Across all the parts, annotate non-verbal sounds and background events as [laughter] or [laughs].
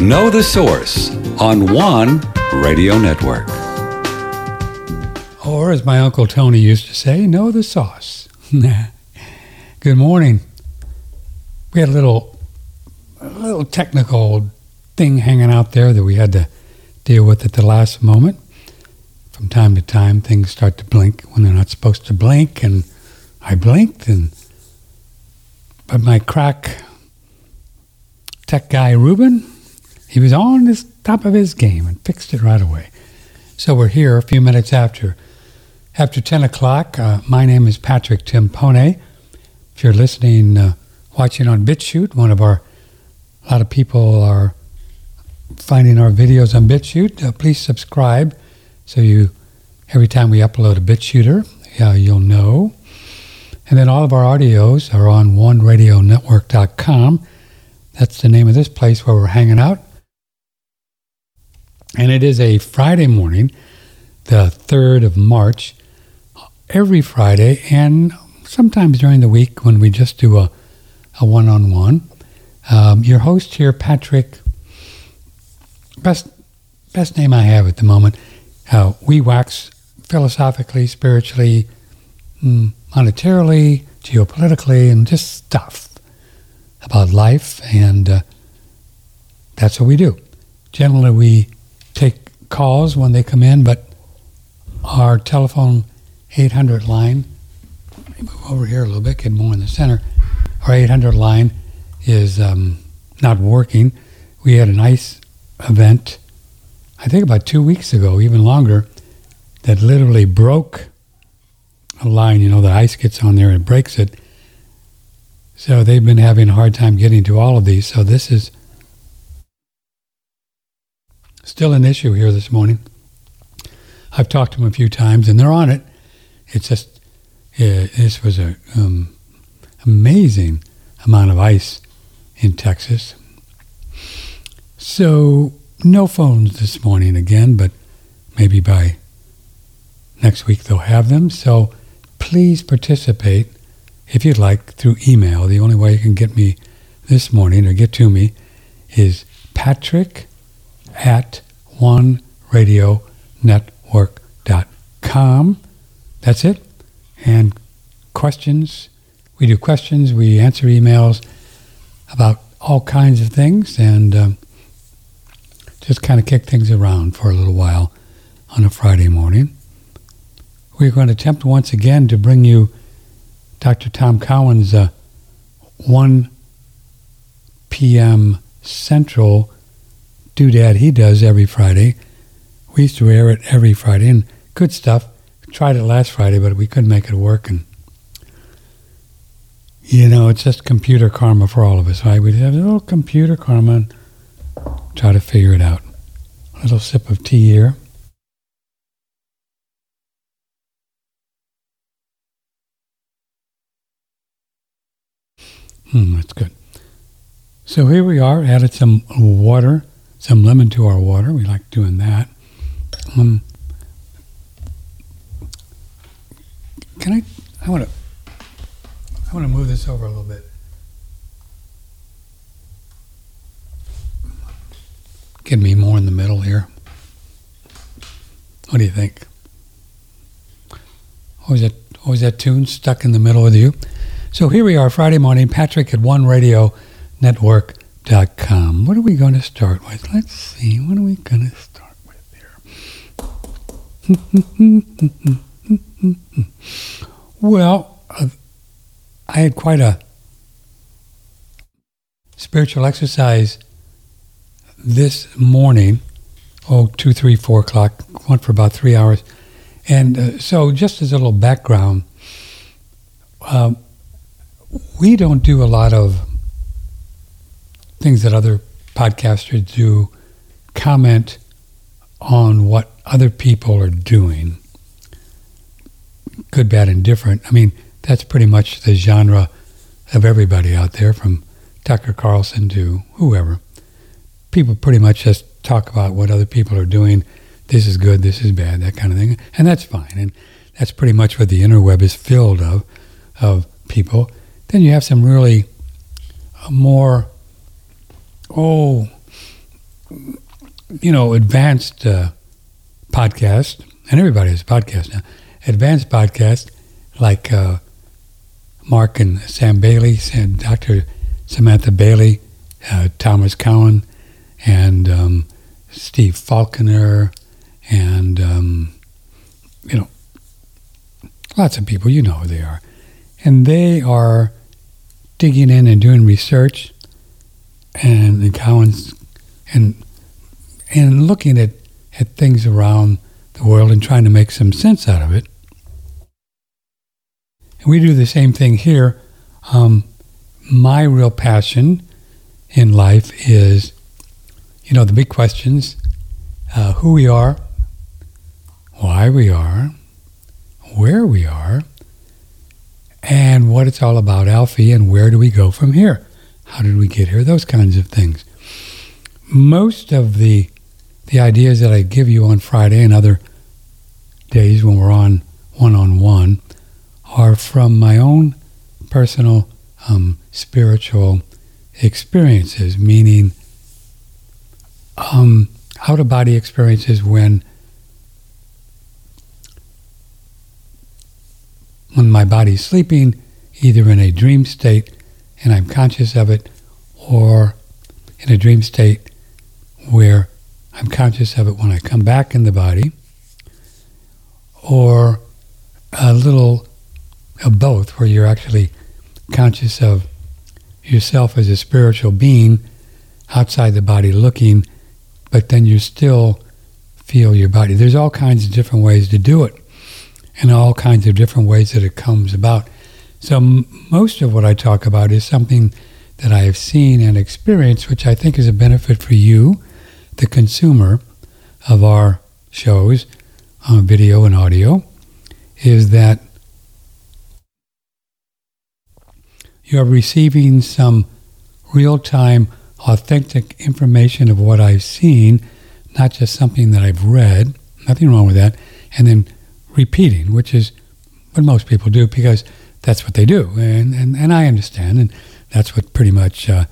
Know the Source on One Radio Network. Or, as my Uncle Tony used to say, know the sauce. [laughs] Good morning. We had a little, a little technical thing hanging out there that we had to deal with at the last moment. From time to time, things start to blink when they're not supposed to blink, and I blinked, and but my crack tech guy Ruben, he was on the top of his game and fixed it right away. So we're here a few minutes after after 10 o'clock. Uh, my name is Patrick Timpone. If you're listening, uh, watching on BitChute, one of our, a lot of people are finding our videos on BitChute. Uh, please subscribe so you, every time we upload a BitChuter, uh, you'll know. And then all of our audios are on oneradionetwork.com. That's the name of this place where we're hanging out. And it is a Friday morning, the 3rd of March, every Friday, and sometimes during the week when we just do a, a one-on-one. Um, your host here, Patrick, best, best name I have at the moment. Uh, we wax philosophically, spiritually, mm, monetarily, geopolitically, and just stuff about life, and uh, that's what we do. Generally, we calls when they come in, but our telephone 800 line, move over here a little bit, get more in the center. Our 800 line is um, not working. We had an ice event, I think about two weeks ago, even longer, that literally broke a line. You know, the ice gets on there and breaks it so they've been having a hard time getting to all of these. So this is still an issue here this morning. I've talked to them a few times, and they're on it. It's just yeah, this was a um, amazing amount of ice in Texas. So no phones this morning again, but maybe by next week they'll have them. So please participate if you'd like, through email. The only way you can get me this morning or get to me is patrick at oneradionetwork.com. That's it. And questions. We do questions. We answer emails about all kinds of things and um, just kind of kick things around for a little while on a Friday morning. We're going to attempt once again to bring you Dr. Tom Cowan's uh, 1 p.m. Central doodad he does every Friday. We used to air it every Friday, and good stuff. Tried it last Friday, but we couldn't make it work. And you know, it's just computer karma for all of us, right? We have a little computer karma and try to figure it out. A little sip of tea here. Hmm, that's good. So here we are, added some water, some lemon to our water. We like doing that. Um, can I, I want to, I want to move this over a little bit. Get me more in the middle here. What do you think? Was that, was that tune stuck in the middle with you? So here we are, Friday morning, Patrick at OneRadioNetwork.com. What are we going to start with? Let's see. What are we going to start with here? well, uh, I had quite a spiritual exercise this morning. Oh, two, three, four o'clock. Went for about three hours. And uh, so, just as a little background, uh, we don't do a lot of things that other podcasters do, comment on what other people are doing, good, bad, and different. I mean, that's pretty much the genre of everybody out there, from Tucker Carlson to whoever. People pretty much just talk about what other people are doing. This is good, this is bad, that kind of thing. And that's fine. And that's pretty much what the interweb is filled of, of people. Then you have some really uh, more, oh, you know, advanced uh, podcast, and everybody has a podcast now, advanced podcast like uh, Mark and Sam Bailey, and Dr. Samantha Bailey, uh, Thomas Cowan, and um, Steve Falconer, and, um, you know, lots of people, you know who they are. And they are digging in and doing research and the Cowans and and looking at, at things around the world and trying to make some sense out of it. And we do the same thing here. Um, my real passion in life is, you know, the big questions uh, who we are, why we are, where we are, and what it's all about, Alfie, and where do we go from here? How did we get here? Those kinds of things. Most of the the ideas that I give you on Friday and other days when we're on one on one are from my own personal um, spiritual experiences, meaning um, out of body experiences when when my body's sleeping, either in a dream state and I'm conscious of it, or in a dream state where I'm conscious of it when I come back in the body, or a little of both, where you're actually conscious of yourself as a spiritual being outside the body looking, but then you still feel your body. There's all kinds of different ways to do it and all kinds of different ways that it comes about. So, m- most of what I talk about is something that I have seen and experienced, which I think is a benefit for you, the consumer of our shows, uh, video and audio, is that you're receiving some real time, authentic information of what I've seen, not just something that I've read, nothing wrong with that, and then repeating, which is what most people do because that's what they do. And, and, and I understand, and that's what pretty much uh,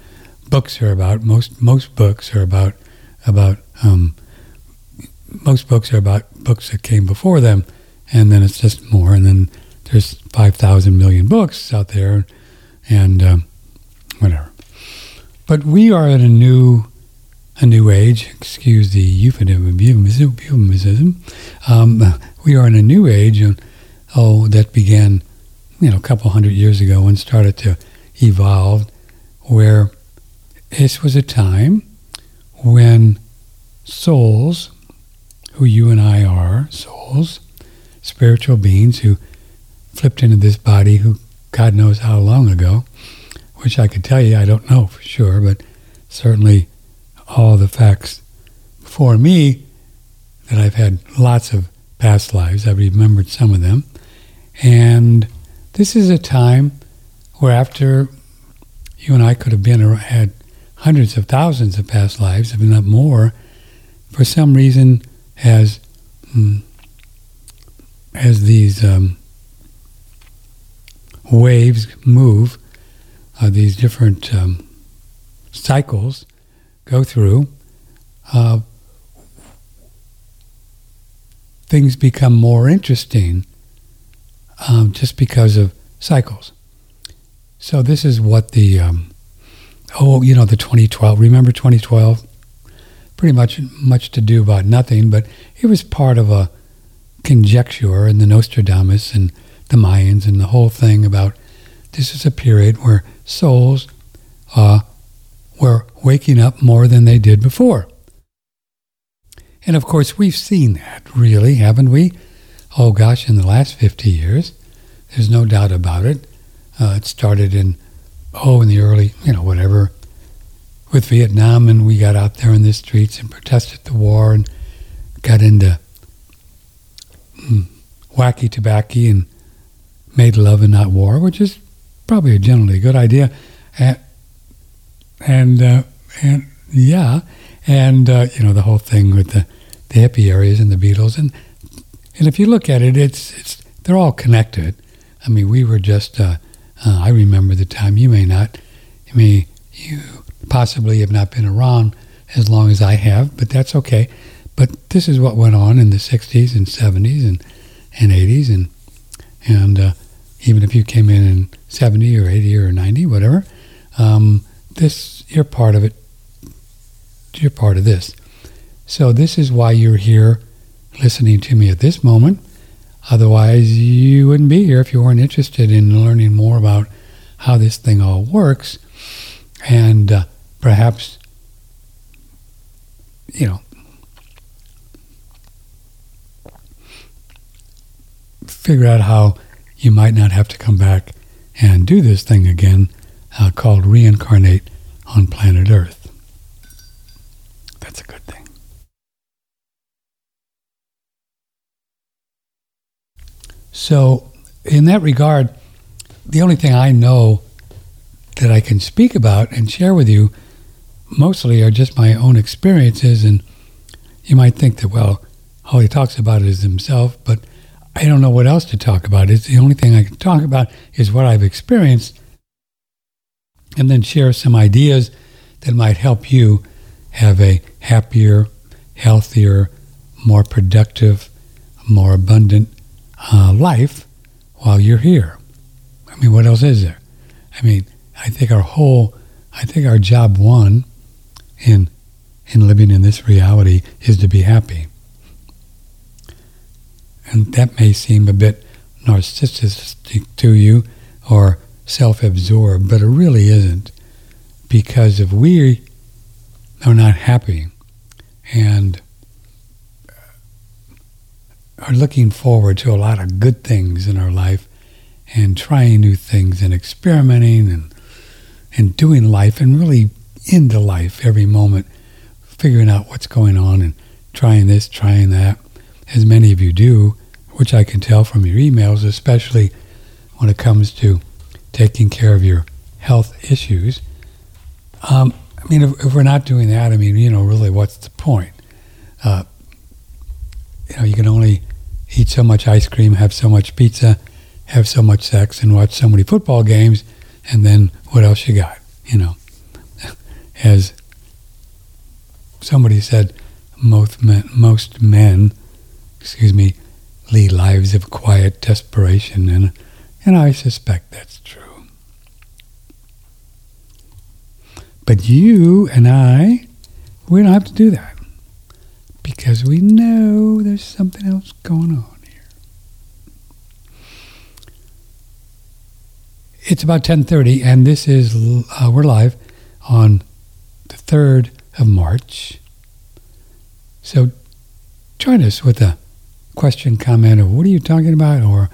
books are about. Most, most books are about, about um, most books are about books that came before them, and then it's just more, and then there's 5,000 million books out there, and um, whatever. But we are in a new a new age. Excuse the euphemism. euphemism. Um, we are in a new age, and oh, that began, you know, a couple hundred years ago and started to evolve, where this was a time when souls, who you and I are, souls, spiritual beings who flipped into this body, who God knows how long ago, which I could tell you, I don't know for sure, but certainly all the facts for me that I've had lots of past lives. I've remembered some of them. And this is a time where after you and I could have been or had hundreds of thousands of past lives, if not more, for some reason as mm, as these um, waves move, uh, these different um, cycles go through, uh, things become more interesting um, just because of cycles. So this is what the um, oh you know the 2012 remember 2012 pretty much much to do about nothing but it was part of a conjecture in the Nostradamus and the Mayans and the whole thing about this is a period where souls uh, were waking up more than they did before. And of course, we've seen that, really, haven't we? Oh gosh, in the last 50 years, there's no doubt about it. Uh, it started in, oh, in the early, you know, whatever, with Vietnam, and we got out there in the streets and protested the war and got into mm, wacky tobacco and made love and not war, which is probably a generally good idea. And, and, uh, and yeah, and uh, you know the whole thing with the, the hippie areas and the Beatles, and and if you look at it, it's it's they're all connected. I mean, we were just. Uh, uh, I remember the time. You may not. I mean, you possibly have not been around as long as I have, but that's okay. But this is what went on in the 60s and 70s and, and 80s. And, and uh, even if you came in in 70 or 80 or 90, whatever, um, this, you're part of it. You're part of this. So this is why you're here listening to me at this moment. Otherwise, you wouldn't be here if you weren't interested in learning more about how this thing all works and uh, perhaps, you know, figure out how you might not have to come back and do this thing again uh, called reincarnate on planet Earth. That's a good thing. So, in that regard, the only thing I know that I can speak about and share with you mostly are just my own experiences. And you might think that, well, all he talks about is himself, but I don't know what else to talk about. It's the only thing I can talk about is what I've experienced and then share some ideas that might help you have a happier, healthier, more productive, more abundant uh, life while you're here. I mean, what else is there? I mean, I think our whole, I think our job one in in living in this reality is to be happy. And that may seem a bit narcissistic to you or self absorbed, but it really isn't. Because if we are not happy and are looking forward to a lot of good things in our life and trying new things and experimenting and and doing life and really into life every moment, figuring out what's going on and trying this, trying that, as many of you do, which I can tell from your emails, especially when it comes to taking care of your health issues. Um, I mean, if, if, we're not doing that, I mean, you know, really, what's the point? Uh, you know, you can only eat so much ice cream, have so much pizza, have so much sex, and watch so many football games, and then what else you got? You know, [laughs] as somebody said, most men, most men, excuse me, lead lives of quiet desperation, and and I suspect that's true. But you and I, we don't have to do that because we know there's something else going on here. It's about 10:30, and this is uh, we're live on the third of March. So join us with a question, comment of what are you talking about, or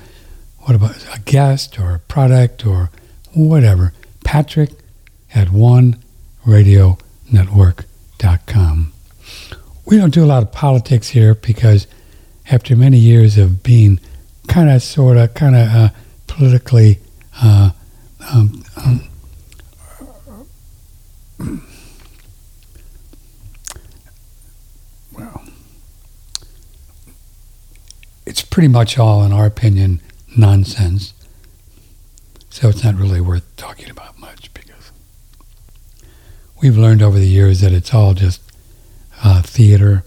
what about a guest or a product or whatever. Patrick at oneradionetwork.com. We don't do a lot of politics here because after many years of being kind of, sort of, kind of uh, politically uh, um, um, it's pretty much all, in our opinion, nonsense. So it's not really worth talking about much because we've learned over the years that it's all just uh, theater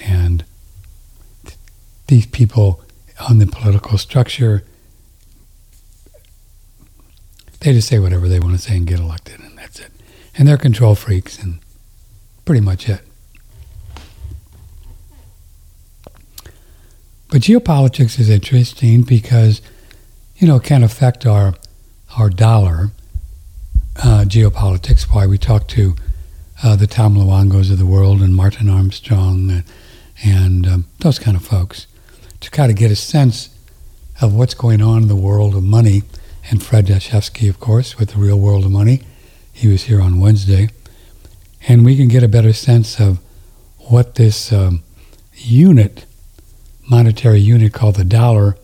and th- these people on the political structure, they just say whatever they want to say and get elected, and that's it. And they're control freaks, and pretty much it. But geopolitics is interesting because, you know, it can affect our our dollar. Uh, geopolitics. Why we talk to uh, the Tom Luongos of the world and Martin Armstrong and, and um, those kind of folks to kind of get a sense of what's going on in the world of money. And Fred Dashevsky, of course, with the Real World of Money, he was here on Wednesday, and we can get a better sense of what this um, unit monetary unit called the dollar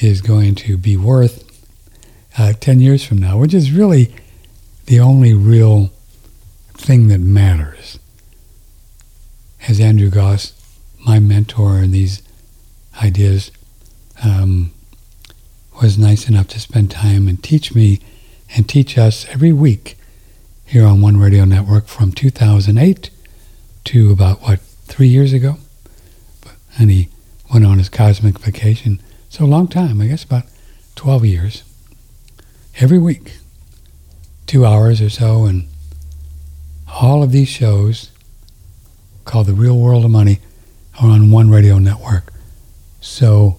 is going to be worth uh, 10 years from now, which is really the only real thing that matters. As Andrew Gause, my mentor in these ideas, um, was nice enough to spend time and teach me and teach us every week here on One Radio Network from 2008 to about, what, three years ago? And he went on his cosmic vacation. So a long time, I guess about 12 years. Every week, two hours or so, and all of these shows called The Real World of Money are on one radio network. So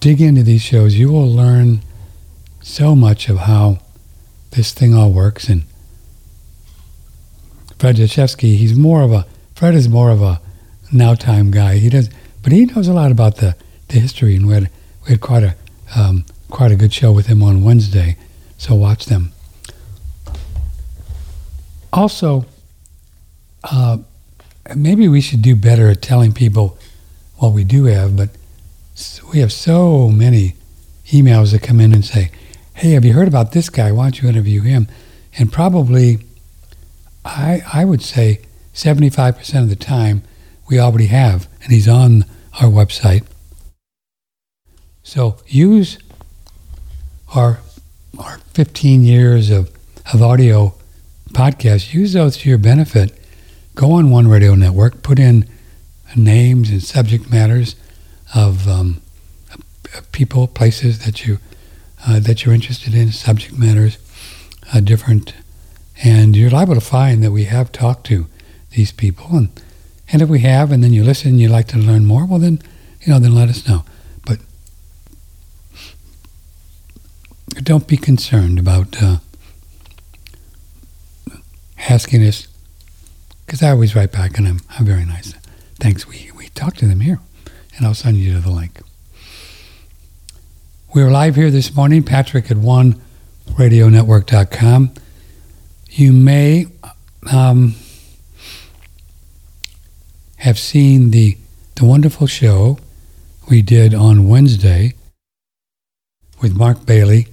dig into these shows. You will learn so much of how this thing all works. And Fred Dashevsky, he's more of a, Fred is more of a now time guy. He does, but he knows a lot about the, the history. And we had, we had quite a, um, quite a good show with him on Wednesday. So watch them. Also, uh, maybe we should do better at telling people what we do have, but we have so many emails that come in and say, hey, have you heard about this guy? Why don't you interview him? And probably, I, I would say 75% of the time, we already have, and he's on our website. So use our, our 15 years of, of audio podcasts, use those to your benefit. Go on one radio network, put in names and subject matters of um, people, places that you uh, that you're interested in, subject matters, uh, different, and you're liable to find that we have talked to these people, and and if we have, and then you listen, and you like to learn more, well then, you know, then let us know. But don't be concerned about uh, asking us, because I always write back, and I'm I'm very nice. Thanks. We we talk to them here, and I'll send you to the link. We're live here this morning, Patrick at OneRadioNetwork.com. You may um, have seen the, the wonderful show we did on Wednesday with Mark Bailey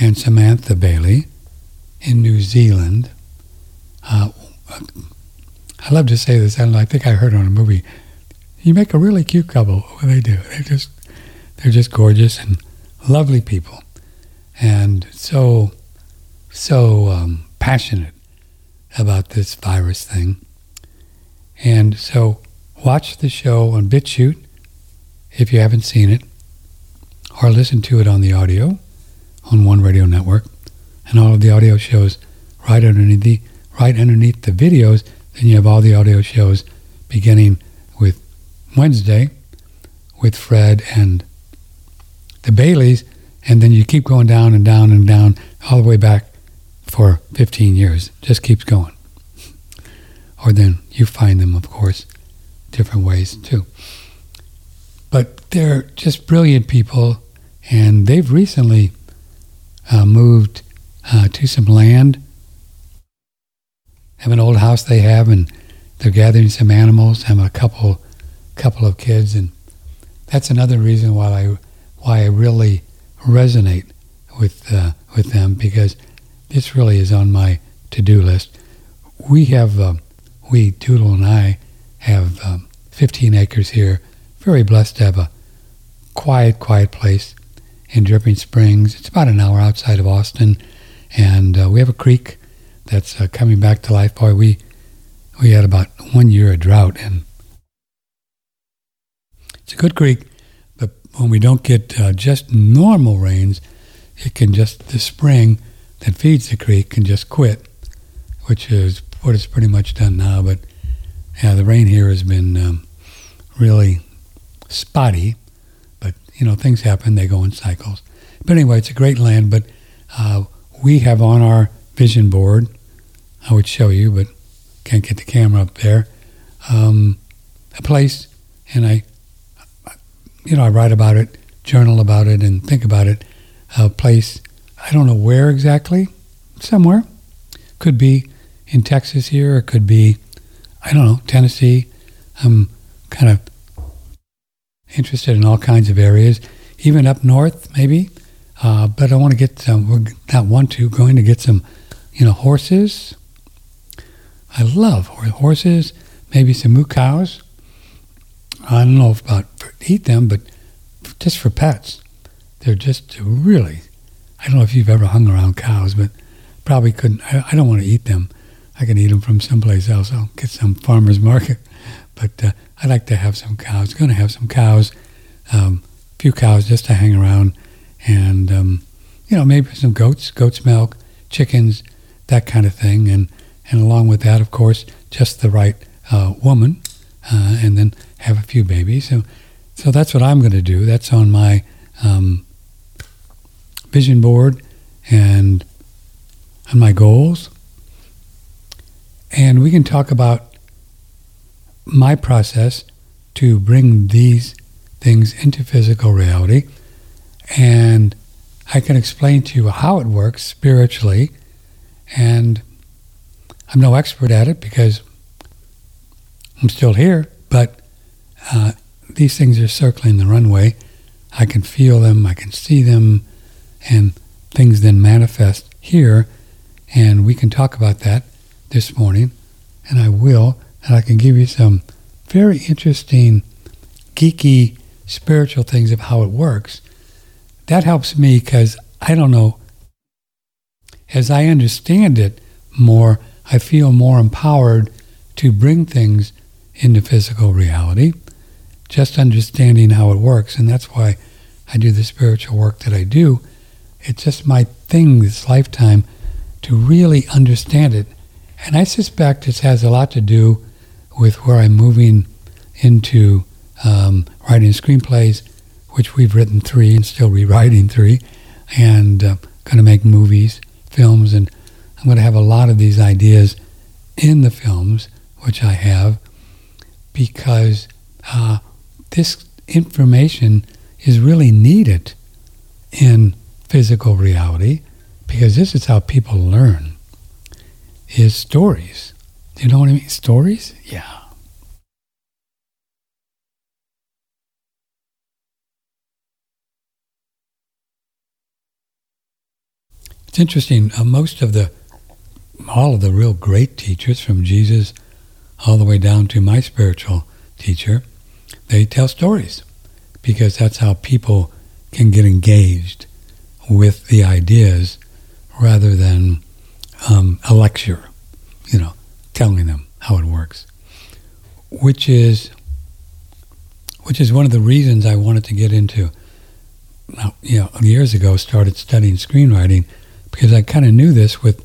and Samantha Bailey in New Zealand. Uh, I love to say this, and I think I heard on a movie. You make a really cute couple. What they do, they just they're just gorgeous and lovely people, and so so um, passionate about this virus thing. And so, watch the show on BitChute if you haven't seen it, or listen to it on the audio on One Radio Network, and all of the audio shows right underneath the right underneath the videos. Then you have all the audio shows beginning with Wednesday with Fred and the Baileys, and then you keep going down and down and down all the way back for 15 years. Just keeps going. Or then you find them, of course, different ways too. But they're just brilliant people, and they've recently uh, moved uh, to some land. Have an old house they have, and they're gathering some animals. I have a couple, couple of kids, and that's another reason why I why I really resonate with uh, with them because this really is on my to-do list. We have uh, we Doodle and I have um, 15 acres here. Very blessed to have a quiet, quiet place in Dripping Springs. It's about an hour outside of Austin, and uh, we have a creek that's uh, coming back to life. Boy, we we had about one year of drought, and it's a good creek but when we don't get uh, just normal rains, it can just, the spring that feeds the creek can just quit, which is what it's pretty much done now. But yeah, the rain here has been um, really spotty, but you know, things happen, they go in cycles. But anyway, it's a great land, but uh, we have on our vision board, I would show you, but can't get the camera up there, um, a place, and I you know, I write about it, journal about it, and think about it. A place, I don't know where exactly, somewhere. Could be in Texas here, it could be, I don't know, Tennessee. I'm kind of interested in all kinds of areas, even up north, maybe. Uh, but I want to get some, not want to, going to get some, you know, horses. I love horses, maybe some moo cows. I don't know about eat them, but just for pets. They're just really, I don't know if you've ever hung around cows, but probably couldn't, I, I don't want to eat them. I can eat them from someplace else. I'll get some farmer's market. [laughs] But uh, I like to have some cows. Going to have some cows, a um, few cows just to hang around, and um, you know maybe some goats, goat's milk, chickens, that kind of thing, and and along with that, of course, just the right uh, woman, uh, and then have a few babies. So so that's what I'm going to do. That's on my um, vision board and on my goals. And we can talk about my process to bring these things into physical reality. And I can explain to you how it works spiritually. And I'm no expert at it because I'm still here, but uh, these things are circling the runway. I can feel them, I can see them, and things then manifest here. And we can talk about that this morning, and I will and I can give you some very interesting, geeky, spiritual things of how it works. That helps me because I don't know. As I understand it more, I feel more empowered to bring things into physical reality, just understanding how it works. And that's why I do the spiritual work that I do. It's just my thing this lifetime to really understand it. And I suspect it has a lot to do with where I'm moving into um, writing screenplays, which we've written three and still rewriting three, and uh, going to make movies, films, and I'm going to have a lot of these ideas in the films, which I have, because uh, this information is really needed in physical reality, because this is how people learn, is stories. You know what I mean? Stories? Yeah. It's interesting. Uh, most of the, all of the real great teachers, from Jesus all the way down to my spiritual teacher, they tell stories because that's how people can get engaged with the ideas rather than um, a lecture, you know telling them how it works, which is which is one of the reasons I wanted to get into. You know, years ago, started studying screenwriting because I kind of knew this with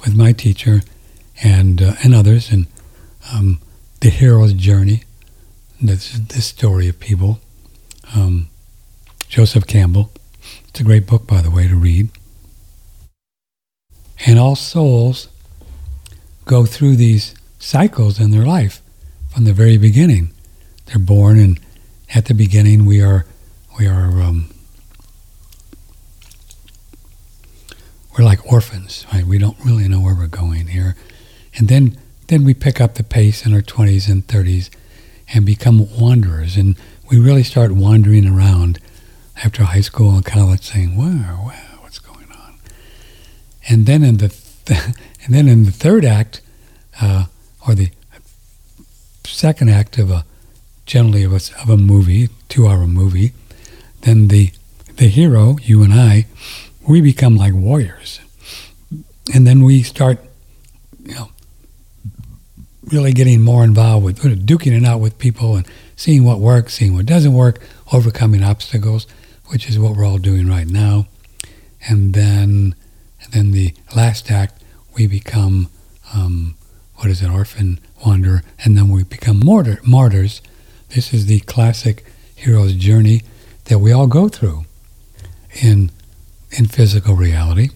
with my teacher and uh, and others, and um, the hero's journey. This this story of people. Um, Joseph Campbell. It's a great book, by the way, to read. And all souls go through these cycles in their life from the very beginning. They're born, and at the beginning, we are we are um, we're like orphans, right? We don't really know where we're going here, and then then we pick up the pace in our twenties and thirties, and become wanderers, and we really start wandering around after high school and college, saying, "Wow, wow, what's going on?" And then in the th- [laughs] and then in the third act, uh, or the second act of a generally of a, of a movie, two-hour movie, then the the hero, you and I, we become like warriors, and then we start, you know, really getting more involved with duking it out with people and seeing what works, seeing what doesn't work, overcoming obstacles, which is what we're all doing right now, and then and then the last act we become, um, what is it, orphan, wanderer, and then we become martyr, martyrs. This is the classic hero's journey that we all go through in, in physical reality.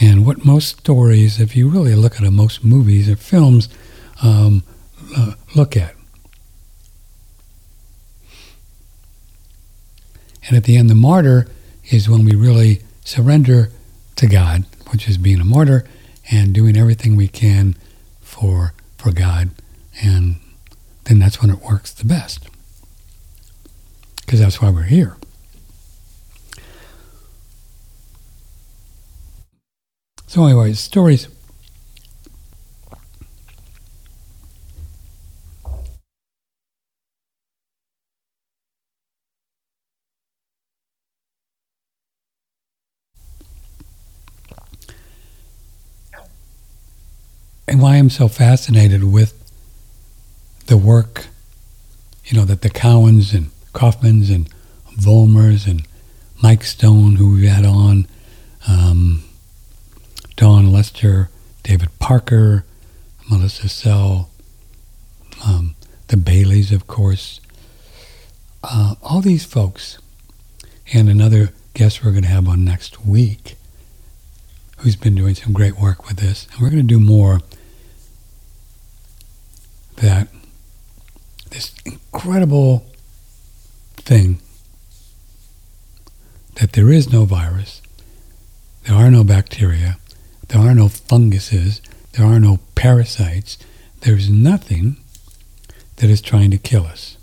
And what most stories, if you really look at it, most movies or films um, uh, look at. And at the end, the martyr is when we really surrender to God, which is being a martyr, and doing everything we can for for God, and then that's when it works the best. Because that's why we're here. So, anyways, stories. And why I'm so fascinated with the work, you know, that the Cowans and Kaufmans and Volmers and Mike Stone, who we had on, um, Dawn Lester, David Parker, Melissa Sell, um, the Baileys, of course, uh, all these folks, and another guest we're going to have on next week, who's been doing some great work with this, and we're going to do more. That this incredible thing that there is no virus, there are no bacteria, there are no funguses, there are no parasites, there's nothing that is trying to kill us.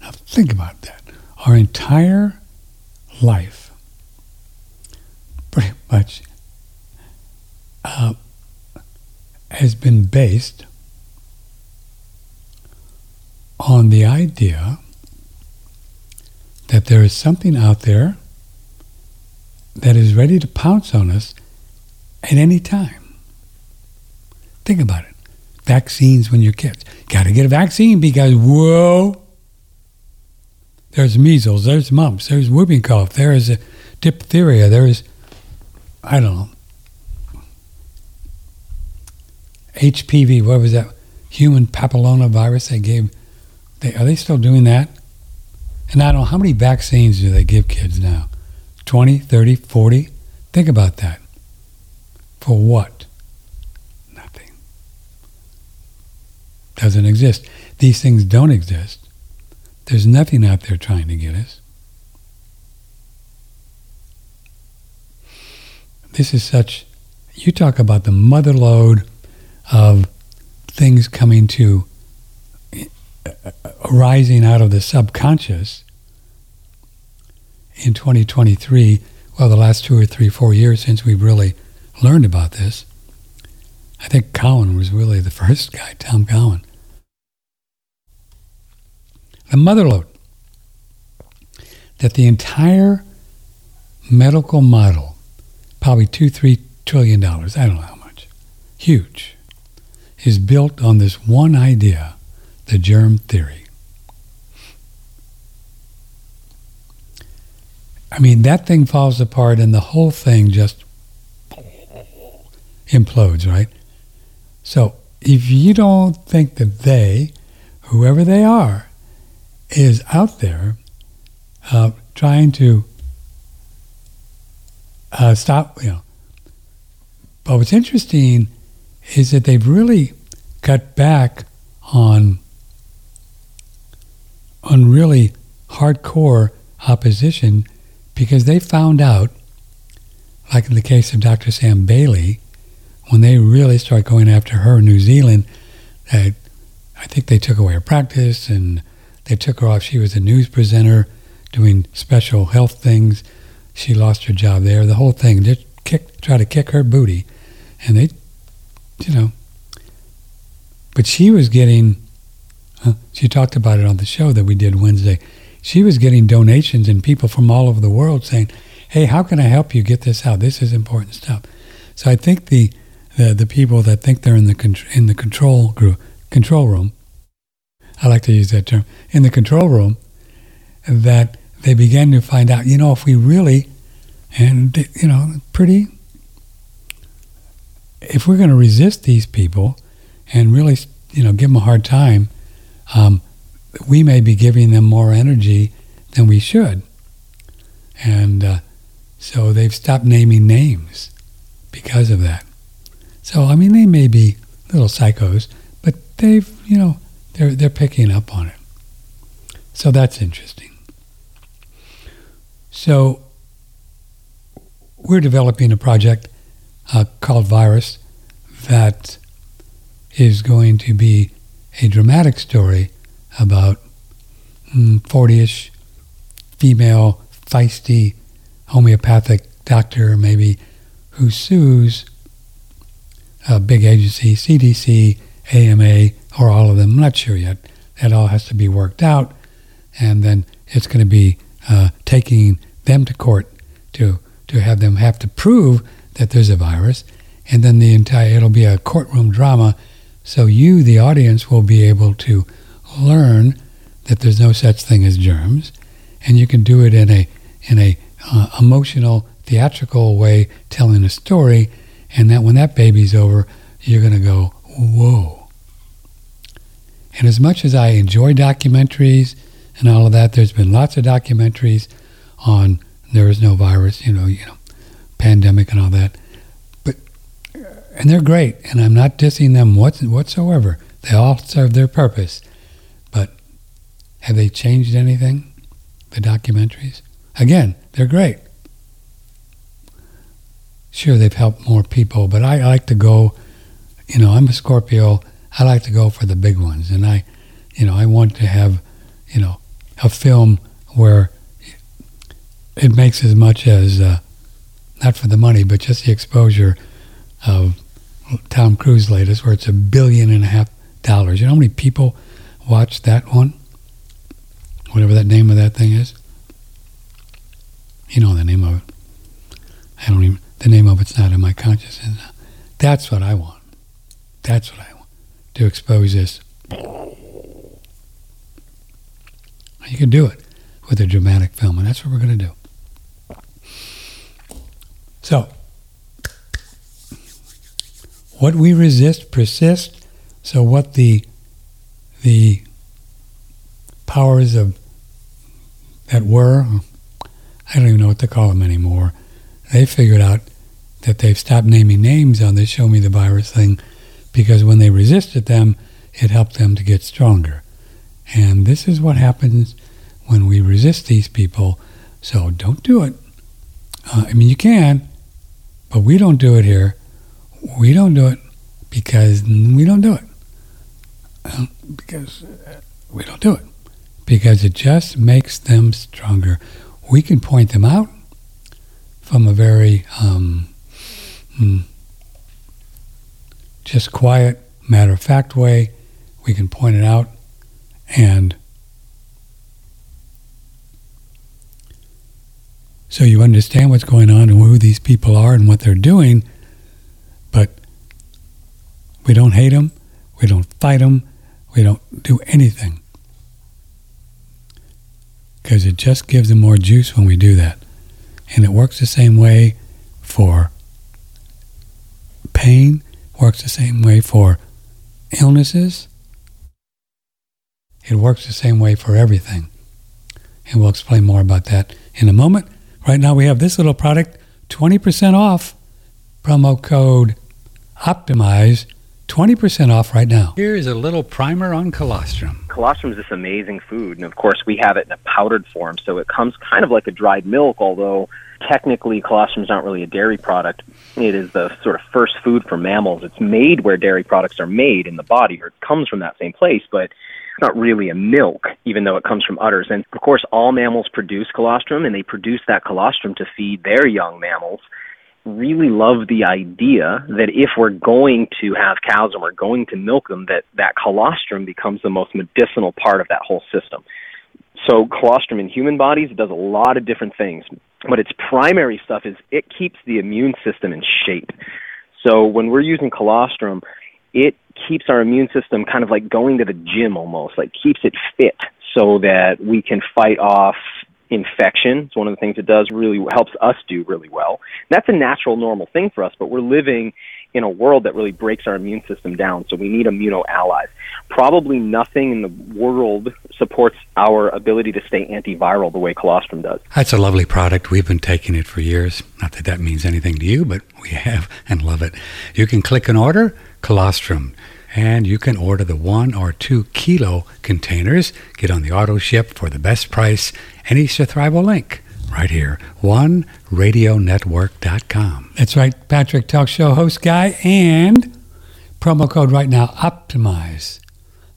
Now think about that. Our entire life pretty much uh, has been based on the idea that there is something out there that is ready to pounce on us at any time. Think about it. Vaccines when you're kids. Got to get a vaccine because, whoa, there's measles, there's mumps, there's whooping cough, there is diphtheria, there is, I don't know, HPV, what was that? Human papillomavirus they gave. They, are they still doing that? And I don't know, how many vaccines do they give kids now? 20, 30, 40? Think about that. For what? Nothing. Doesn't exist. These things don't exist. There's nothing out there trying to get us. This is such, you talk about the mother lode of things coming to, uh, arising out of the subconscious in 2023, well, the last two or three, four years since we've really learned about this. I think Cowan was really the first guy, Tom Cowan. The mother lode. That the entire medical model, probably two, three trillion dollars, I don't know how much, huge, is built on this one idea, the germ theory. I mean, that thing falls apart and the whole thing just implodes, right? So if you don't think that they, whoever they are, is out there uh, trying to uh, stop, you know. But what's interesting is that they've really cut back on on really hardcore opposition because they found out, like in the case of Dr. Sam Bailey, when they really started going after her in New Zealand, I think they took away her practice and they took her off. She was a news presenter doing special health things. She lost her job there. The whole thing just kick, try to kick her booty, and they, you know. But she was getting. Uh, she talked about it on the show that we did Wednesday. She was getting donations and people from all over the world saying, "Hey, how can I help you get this out? This is important stuff." So I think the the, the people that think they're in the in the control group control room. I like to use that term in the control room. That they began to find out, you know, if we really, and you know, pretty, if we're going to resist these people, and really, you know, give them a hard time, um, we may be giving them more energy than we should. And uh, so they've stopped naming names because of that. So I mean, they may be little psychos, but they've you know they're they're picking up on it. So that's interesting. So we're developing a project uh, called Virus that is going to be a dramatic story about 40-ish mm, female feisty homeopathic doctor maybe who sues a big agency, CDC, AMA, or all of them. I'm not sure yet. That all has to be worked out, and then it's going to be uh, taking them to court to to have them have to prove that there's a virus, and then the entire it'll be a courtroom drama. So you, the audience, will be able to learn that there's no such thing as germs, and you can do it in a in a uh, emotional, theatrical way, telling a story, and that when that baby's over, you're going to go, whoa. And as much as I enjoy documentaries and all of that, there's been lots of documentaries on there is no virus, you know, you know, pandemic and all that. But and they're great, and I'm not dissing them whatsoever. They all serve their purpose. But have they changed anything? The documentaries? Again, they're great. Sure, they've helped more people, but I like to go, you know, I'm a Scorpio. I like to go for the big ones. And I, you know, I want to have, you know, a film where it makes as much as, uh, not for the money, but just the exposure of Tom Cruise latest, where it's a billion and a half dollars. You know how many people watched that one? Whatever that name of that thing is. You know the name of it. I don't even, the name of it's not in my consciousness. That's what I want. That's what I want. To expose this. You can do it with a dramatic film, and that's what we're going to do. So, what we resist persists. So, what the the powers of that were I don't even know what to call them anymore. They figured out that they've stopped naming names on this show me the virus thing because when they resisted them, it helped them to get stronger. And this is what happens when we resist these people. So don't do it. Uh, I mean, you can, but we don't do it here. We don't do it because we don't do it. Uh, because uh, we don't do it. Because it just makes them stronger we can point them out from a very um, mm, just quiet, matter of fact way. We can point it out and so you understand what's going on and who these people are and what they're doing, but we don't hate them, we don't fight them, we don't do anything because it just gives them more juice when we do that. And it works the same way for pain, works the same way for illnesses. It works the same way for everything. And we'll explain more about that in a moment. Right now, we have this little product 20% off. Promo code OPTIMIZE 20% off right now. Here's a little primer on colostrum. Colostrum is this amazing food, and of course, we have it in a powdered form, so it comes kind of like a dried milk, although technically colostrum is not really a dairy product. It is the sort of first food for mammals. It's made where dairy products are made in the body, or it comes from that same place, but it's not really a milk, even though it comes from udders. And of course, all mammals produce colostrum, and they produce that colostrum to feed their young mammals really love the idea that if we're going to have cows and we're going to milk them, that that colostrum becomes the most medicinal part of that whole system. So colostrum in human bodies does a lot of different things, but its primary stuff is it keeps the immune system in shape. So when we're using colostrum, it keeps our immune system kind of like going to the gym almost, like keeps it fit so that we can fight off infection. It's one of the things it does really helps us do really well. That's a natural, normal thing for us, but we're living in a world that really breaks our immune system down. So we need immuno allies. Probably nothing in the world supports our ability to stay antiviral the way colostrum does. That's a lovely product. We've been taking it for years. Not that that means anything to you, but we have [laughs] and love it. You can click and order colostrum and you can order the one or two kilo containers. Get on the auto ship for the best price. Any Thrival link right here, oneradionetwork.com. That's right, Patrick Talk Show host guy, and promo code right now, Optimize.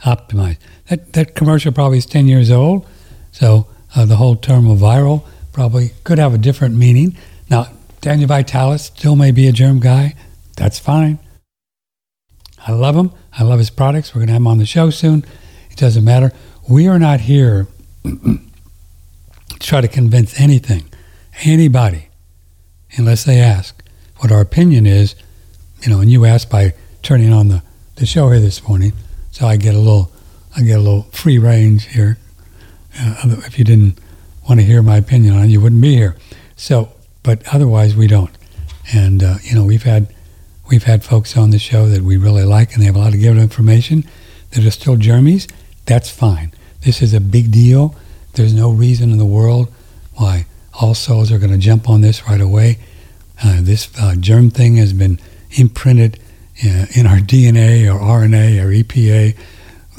Optimize. That, that commercial probably is 10 years old, so uh, the whole term of viral probably could have a different meaning. Now, Daniel Vitalis still may be a germ guy. That's fine. I love him. I love his products. We're going to have him on the show soon. It doesn't matter. We are not here [clears throat] try to convince anything, anybody, unless they ask. What our opinion is, you know, and you asked by turning on the, the show here this morning, so I get a little, I get a little free range here. Uh, if you didn't want to hear my opinion on it, you wouldn't be here. So, but otherwise we don't. And uh, you know, we've had we've had folks on the show that we really like, and they have a lot of good information that are still germies. That's fine. This is a big deal. There's no reason in the world why all souls are going to jump on this right away. Uh, this uh, germ thing has been imprinted uh, in our DNA or RNA or EPA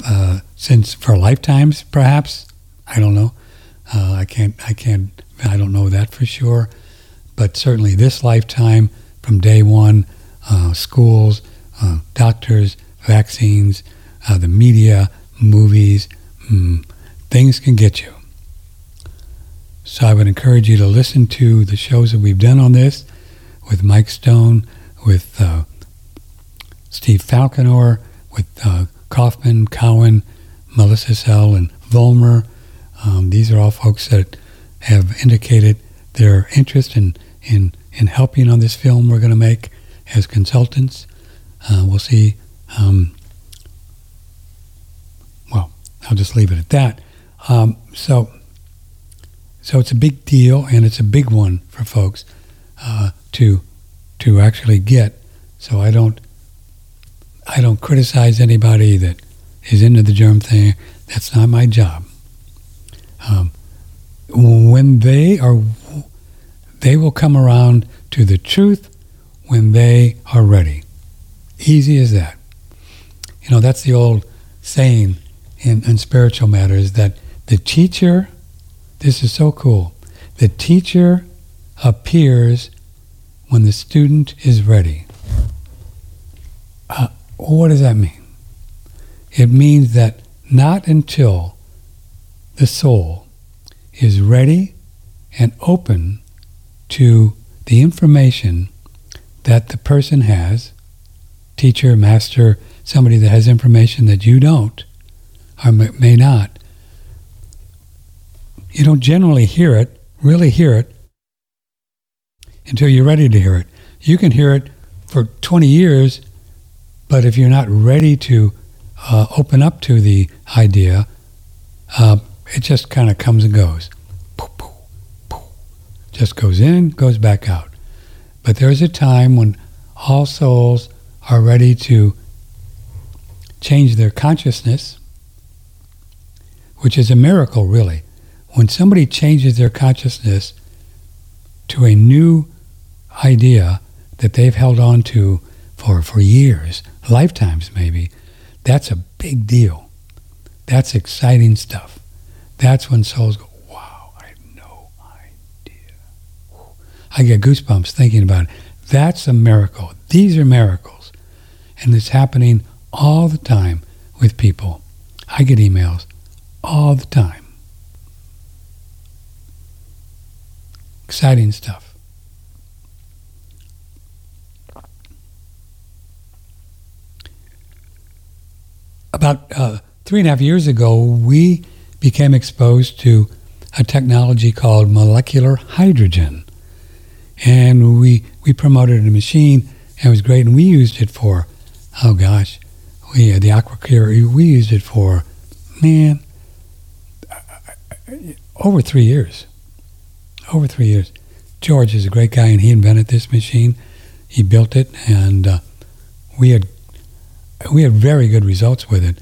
uh, since for lifetimes, perhaps. I don't know. Uh, I can't. I can't. I don't know that for sure. But certainly, this lifetime, from day one, uh, schools, doctors, vaccines, the media, movies, mm, things can get you. So I would encourage you to listen to the shows that we've done on this with Mike Stone, with uh, Steve Falconer, with uh, Kaufman, Cowan, Melissa Sell, and Volmer. Um, these are all folks that have indicated their interest in, in, in helping on this film we're going to make as consultants. Uh, we'll see. Um, well, I'll just leave it at that. Um, so so it's a big deal, and it's a big one for folks uh, to to actually get. So I don't I don't criticize anybody that is into the germ thing. That's not my job. Um, when they are, they will come around to the truth when they are ready. Easy as that. You know, that's the old saying in, in spiritual matters that the teacher this is so cool. The teacher appears when the student is ready. Uh, what does that mean? It means that not until the soul is ready and open to the information that the person has, teacher, master, somebody that has information that you don't or may not, you don't generally hear it, really hear it, until you're ready to hear it. You can hear it for 20 years, but if you're not ready to uh, open up to the idea, uh, it just kind of comes and goes. Just goes in, goes back out. But there's a time when all souls are ready to change their consciousness, which is a miracle, really when somebody changes their consciousness to a new idea that they've held on to for, for years, lifetimes maybe, that's a big deal. That's exciting stuff. That's when souls go, wow, I had no idea. I get goosebumps thinking about it. That's a miracle. These are miracles. And it's happening all the time with people. I get emails all the time. Exciting stuff. About uh, three and a half years ago, we became exposed to a technology called molecular hydrogen. And we, we promoted a machine, and it was great, and we used it for, oh gosh, we had the AquaCure, we used it for, man, over three years over three years. George is a great guy, and he invented this machine. He built it, and uh, we had we had very good results with it.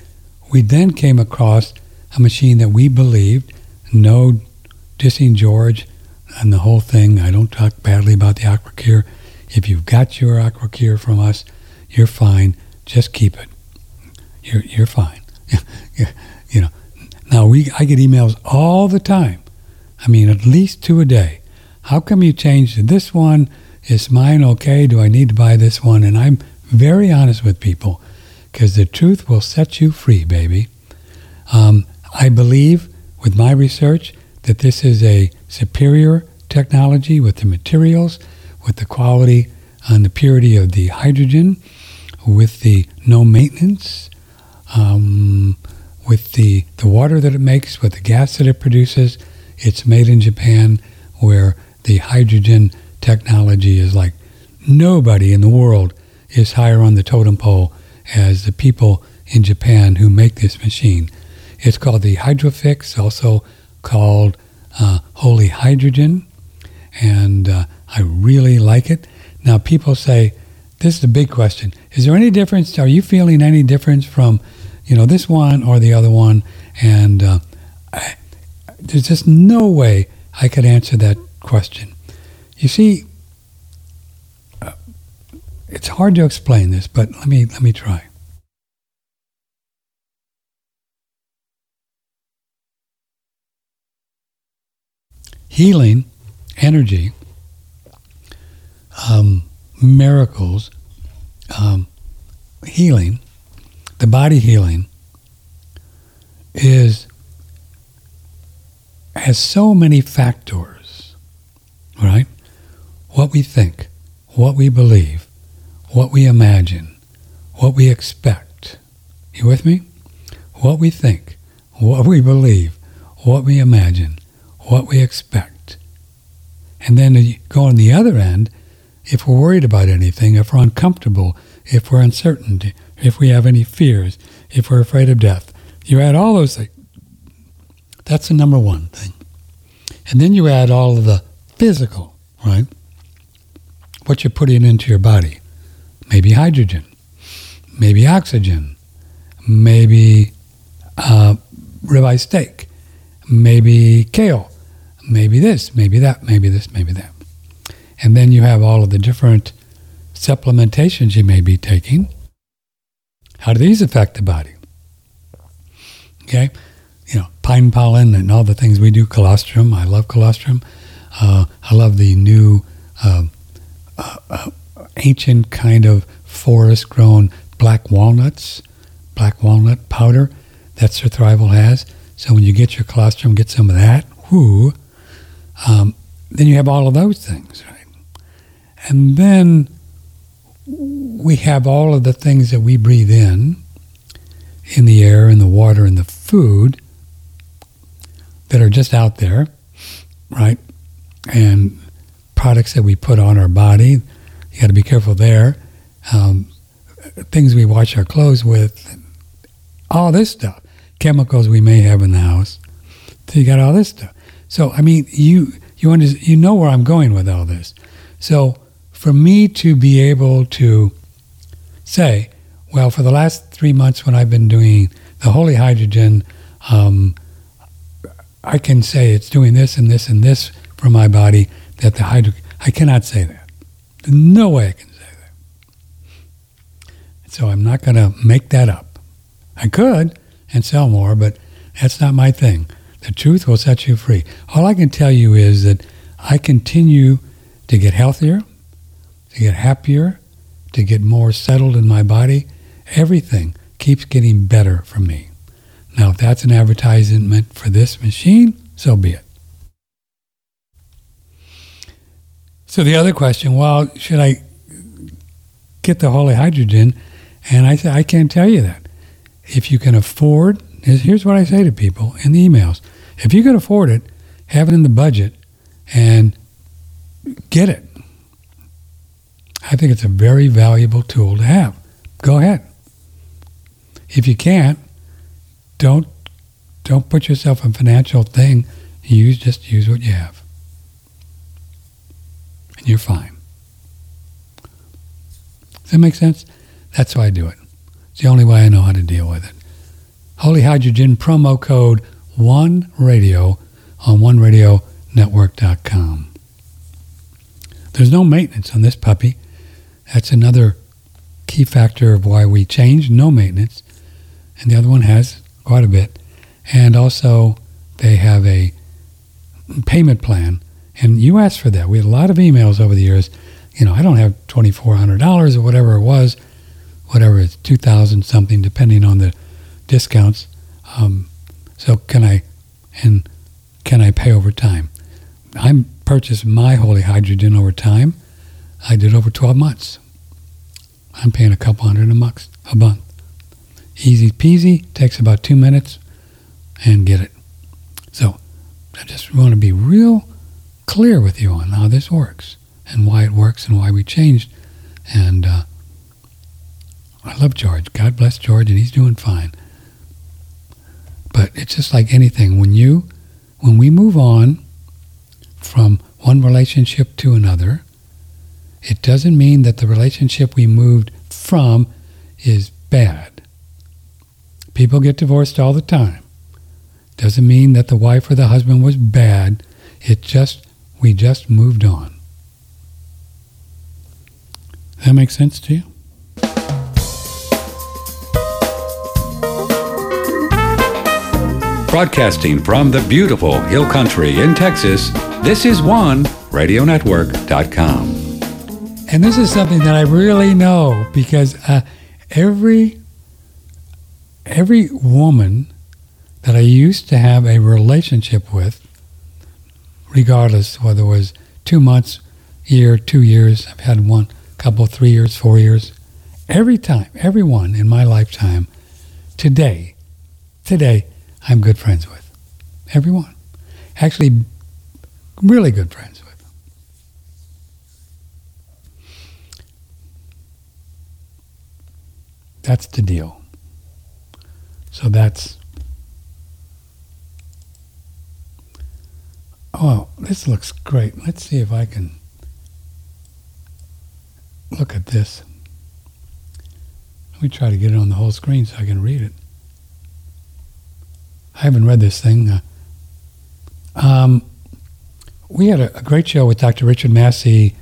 We then came across a machine that we believed, no dissing George and the whole thing. I don't talk badly about the AquaCure. If you've got your AquaCure from us, you're fine. Just keep it. You're you're fine. [laughs] you know. Now we I get emails all the time I mean, at least two a day. How come you changed this one? Is mine okay? Do I need to buy this one? And I'm very honest with people because the truth will set you free, baby. Um, I believe with my research that this is a superior technology with the materials, with the quality and the purity of the hydrogen, with the no maintenance, um, with the, the water that it makes, with the gas that it produces it's made in Japan, where the hydrogen technology is like nobody in the world is higher on the totem pole as the people in Japan who make this machine. It's called the Hydrofix, also called uh, Holy Hydrogen, and uh, I really like it. Now, people say, this is the big question. Is there any difference? Are you feeling any difference from, you know, this one or the other one? And uh, there's just no way I could answer that question. You see, uh, it's hard to explain this, but let me let me try. Healing, energy, um, miracles, um, healing, the body healing is has so many factors, right? What we think, what we believe, what we imagine, what we expect. You with me? What we think, what we believe, what we imagine, what we expect. And then you go on the other end, if we're worried about anything, if we're uncomfortable, if we're uncertain, if we have any fears, if we're afraid of death, you add all those things. That's the number one thing. And then you add all of the physical, right? What you're putting into your body. Maybe hydrogen, maybe oxygen, maybe uh, ribeye steak, maybe kale, maybe this, maybe that, maybe this, maybe that. And then you have all of the different supplementations you may be taking. How do these affect the body? Okay, you know, pine pollen and all the things we do, colostrum. I love colostrum. Uh, I love the new uh, uh, uh ancient kind of forest grown black walnuts, black walnut powder that Surthrival has. So when you get your colostrum, get some of that. Whoo. Um, then you have all of those things, right? And then we have all of the things that we breathe in, in the air, in the water, in the food that are just out there, right? And products that we put on our body, you got to be careful there. Um, things we wash our clothes with, all this stuff, chemicals we may have in the house. So you got all this stuff. So I mean, you you under, you know where I'm going with all this. So for me to be able to say, well, for the last three months when I've been doing the holy hydrogen, um, I can say it's doing this and this and this for my body. That the hydro, I cannot say that. There's no way I can say that. So I'm not going to make that up. I could and sell more, but that's not my thing. The truth will set you free. All I can tell you is that I continue to get healthier, to get happier, to get more settled in my body. Everything keeps getting better for me. Now, if that's an advertisement for this machine, so be it. So the other question, well, should I get the holy hydrogen? And I say, I can't tell you that. If you can afford, here's what I say to people in the emails. If you can afford it, have it in the budget and get it. I think it's a very valuable tool to have. Go ahead. If you can't, don't don't put yourself in financial thing. Use just use what you have. And you're fine. Does that make sense? That's why I do it. It's the only way I know how to deal with it. Holy Hydrogen promo code one radio on oneradionetwork.com. There's no maintenance on this puppy. That's another key factor of why we changed. No maintenance. And the other one has quite a bit. And also, they have a payment plan. And you asked for that. We had a lot of emails over the years. You know, I don't have $2,400 or whatever it was, whatever it's 2000 something, depending on the discounts. Um, so can I, and can I pay over time? I purchased my holy hydrogen over time. I did over 12 months. I'm paying a couple hundred a month. A month. Easy peasy, takes about two minutes and get it. So I just want to be real clear with you on how this works and why it works and why we changed. And uh, I love George. God bless George, and he's doing fine. But it's just like anything. When you, when we move on from one relationship to another, it doesn't mean that the relationship we moved from is bad. People get divorced all the time. Doesn't mean that the wife or the husband was bad. It just, we just moved on. That makes sense to you? Broadcasting from the beautiful Hill Country in Texas, this is one radionetwork.com. And this is something that I really know because uh, every every woman that I used to have a relationship with, regardless whether it was two months, year, two years, I've had one, couple, three years, four years, every time, everyone in my lifetime, today, today, I'm good friends with. Everyone. Actually, really good friends with. That's the deal. So that's. Oh, this looks great. Let's see if I can look at this. Let me try to get it on the whole screen so I can read it. I haven't read this thing. Uh, um, we had a, a, great show with Dr. Richard Massey.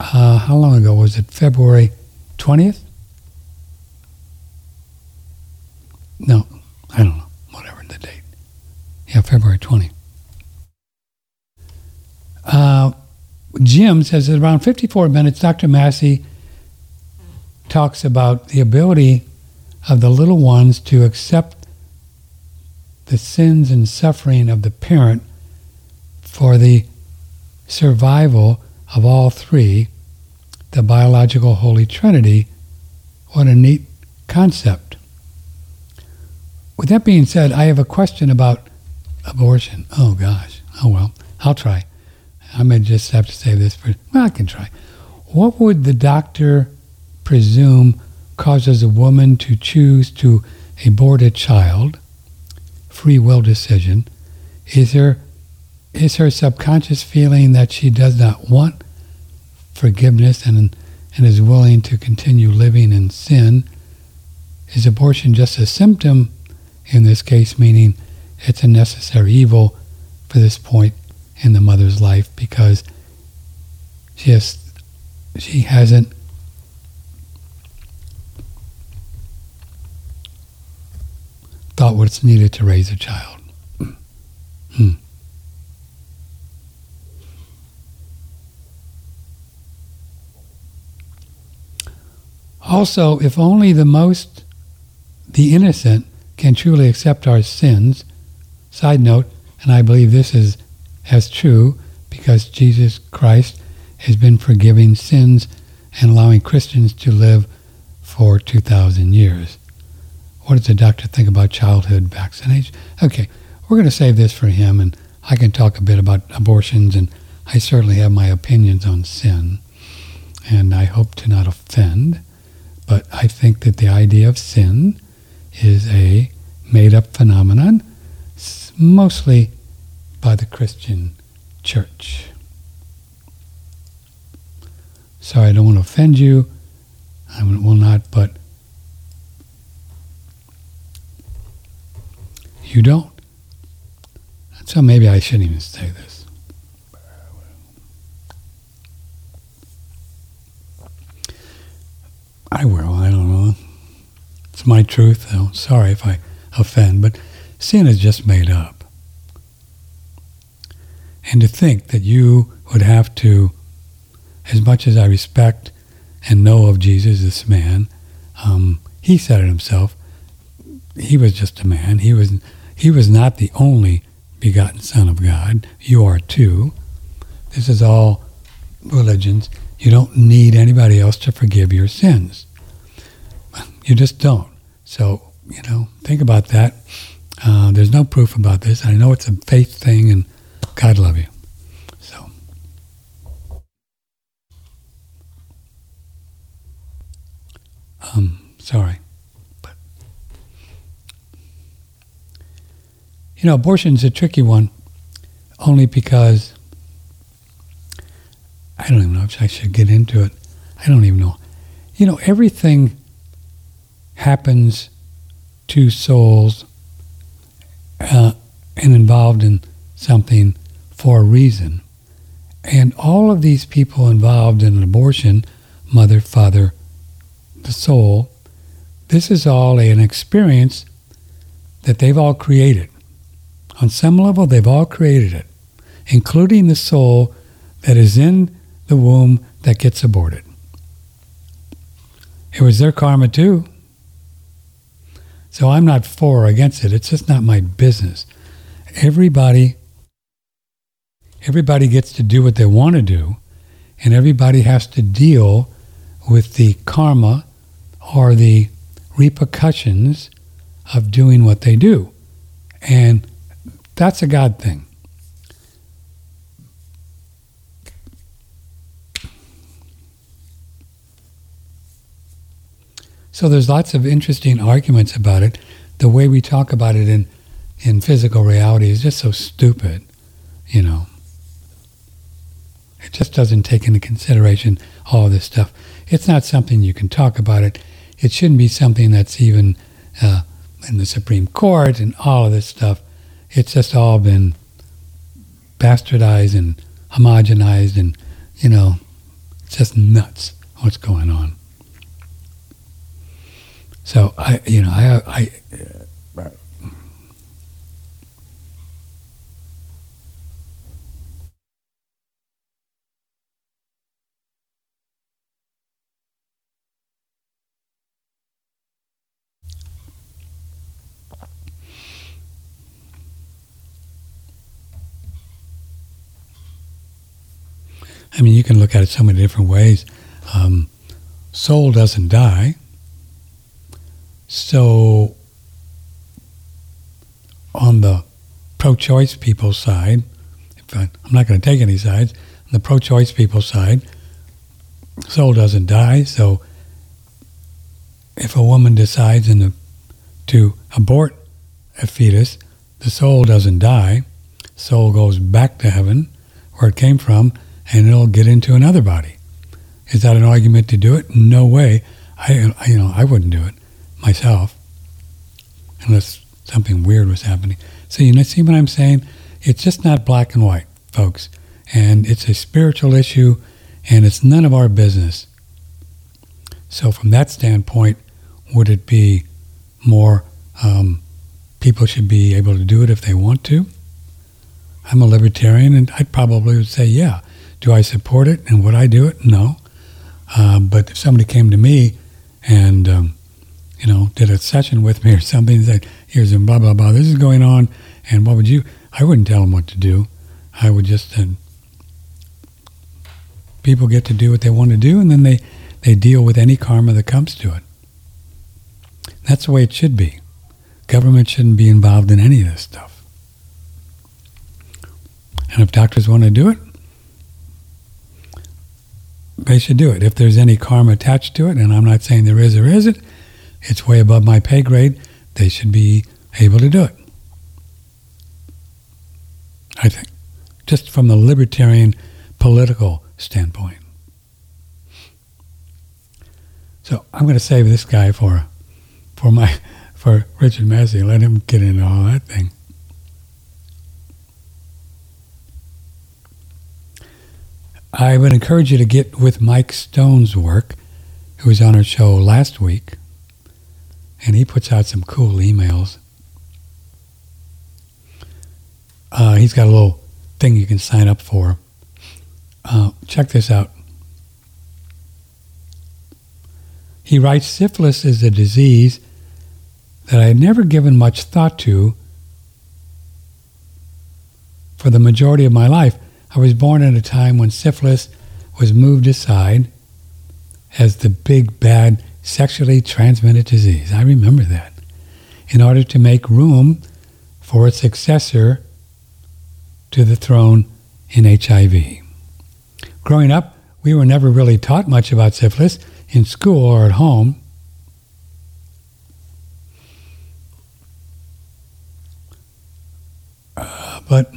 Uh, how long ago was it? February 20th? No, I don't know. Whatever the date. Yeah, February 20th. Uh, Jim says at around 54 minutes, Dr. Massey talks about the ability of the little ones to accept the sins and suffering of the parent for the survival of all three, the biological Holy Trinity. What a neat concept. With that being said, I have a question about abortion. Oh gosh. Oh well, I'll try. I may just have to say this for, well, I can try. What would the doctor presume causes a woman to choose to abort a child free will decision? Is her, is her subconscious feeling that she does not want forgiveness and, and is willing to continue living in sin? Is abortion just a symptom in this case, meaning it's a necessary evil for this point in the mother's life because she has, she hasn't thought what's needed to raise a child. [clears throat] Hmm. Also, if only the most, the innocent, can truly accept our sins, side note, and I believe this is as true because Jesus Christ has been forgiving sins and allowing Christians to live for 2,000 years. What does the doctor think about childhood vaccination? Okay, we're going to save this for him, and I can talk a bit about abortions, and I certainly have my opinions on sin, and I hope to not offend, but I think that the idea of sin is a made-up phenomenon, mostly by the Christian church. Sorry, I don't want to offend you. I will not, but You don't. So maybe I shouldn't even say this. I will. I don't know. It's my truth, though. Sorry if I offend, but sin is just made up. And to think that you would have to, as much as I respect and know of Jesus, this man, um, he said it himself. He was just a man. He was he was not the only begotten Son of God. You are too. This is all religions. You don't need anybody else to forgive your sins. You just don't. So, you know, think about that. Uh, there's no proof about this. I know it's a faith thing, and God love you. So. Um, Sorry. But, you know, abortion's a tricky one only because I don't even know if I should get into it. I don't even know. You know, everything happens to souls uh, and involved in something for a reason. And all of these people involved in an abortion, mother, father, the soul, this is all an experience that they've all created. On some level, they've all created it, including the soul that is in the womb that gets aborted. It was their karma too. So I'm not for or against it. It's just not my business. Everybody everybody gets to do what they want to do, and everybody has to deal with the karma or the repercussions of doing what they do. And that's a God thing. So there's lots of interesting arguments about it. The way we talk about it in, in physical reality is just so stupid, you know. It just doesn't take into consideration all this stuff. It's not something you can talk about it. It shouldn't be something that's even uh, in the Supreme Court and all of this stuff. It's just all been bastardized and homogenized and, you know, it's just nuts what's going on. So I, you know, I, I I mean, you can look at it so many different ways. Um, soul doesn't die. So, on the pro choice people's side, I, I'm not going to take any sides, on the pro choice people's side, soul doesn't die. So, if a woman decides the, to abort a fetus, the soul doesn't die. Soul goes back to heaven, where it came from, and it'll get into another body. Is that an argument to do it? No way. I you know, I wouldn't do it myself unless something weird was happening. So you know, see what I'm saying? It's just not black and white, folks, and it's a spiritual issue, and it's none of our business. So from that standpoint, would it be more um, people should be able to do it if they want to? I'm a libertarian, and I probably would say, yeah. Do I support it and would I do it? No. Uh, but if somebody came to me and, um, you know, did a session with me or something and said, here's blah, blah, blah, this is going on, and what would you, I wouldn't tell them what to do. I would just, uh, people get to do what they want to do and then they, they deal with any karma that comes to it. That's the way it should be. Government shouldn't be involved in any of this stuff. And if doctors want to do it, they should do it. If there's any karma attached to it, and I'm not saying there is or isn't, it's way above my pay grade, they should be able to do it. I think, just from the libertarian political standpoint. So I'm going to save this guy for, for my, for Richard Massey. Let him get into all that thing. I would encourage you to get with Mike Stone's work, who was on our show last week, and he puts out some cool emails. Uh, he's got a little thing you can sign up for. Uh, check this out. He writes syphilis is a disease that I had never given much thought to for the majority of my life. I was born at a time when syphilis was moved aside as the big bad sexually transmitted disease. I remember that. In order to make room for its successor to the throne in HIV. Growing up, we were never really taught much about syphilis in school or at home. Uh, but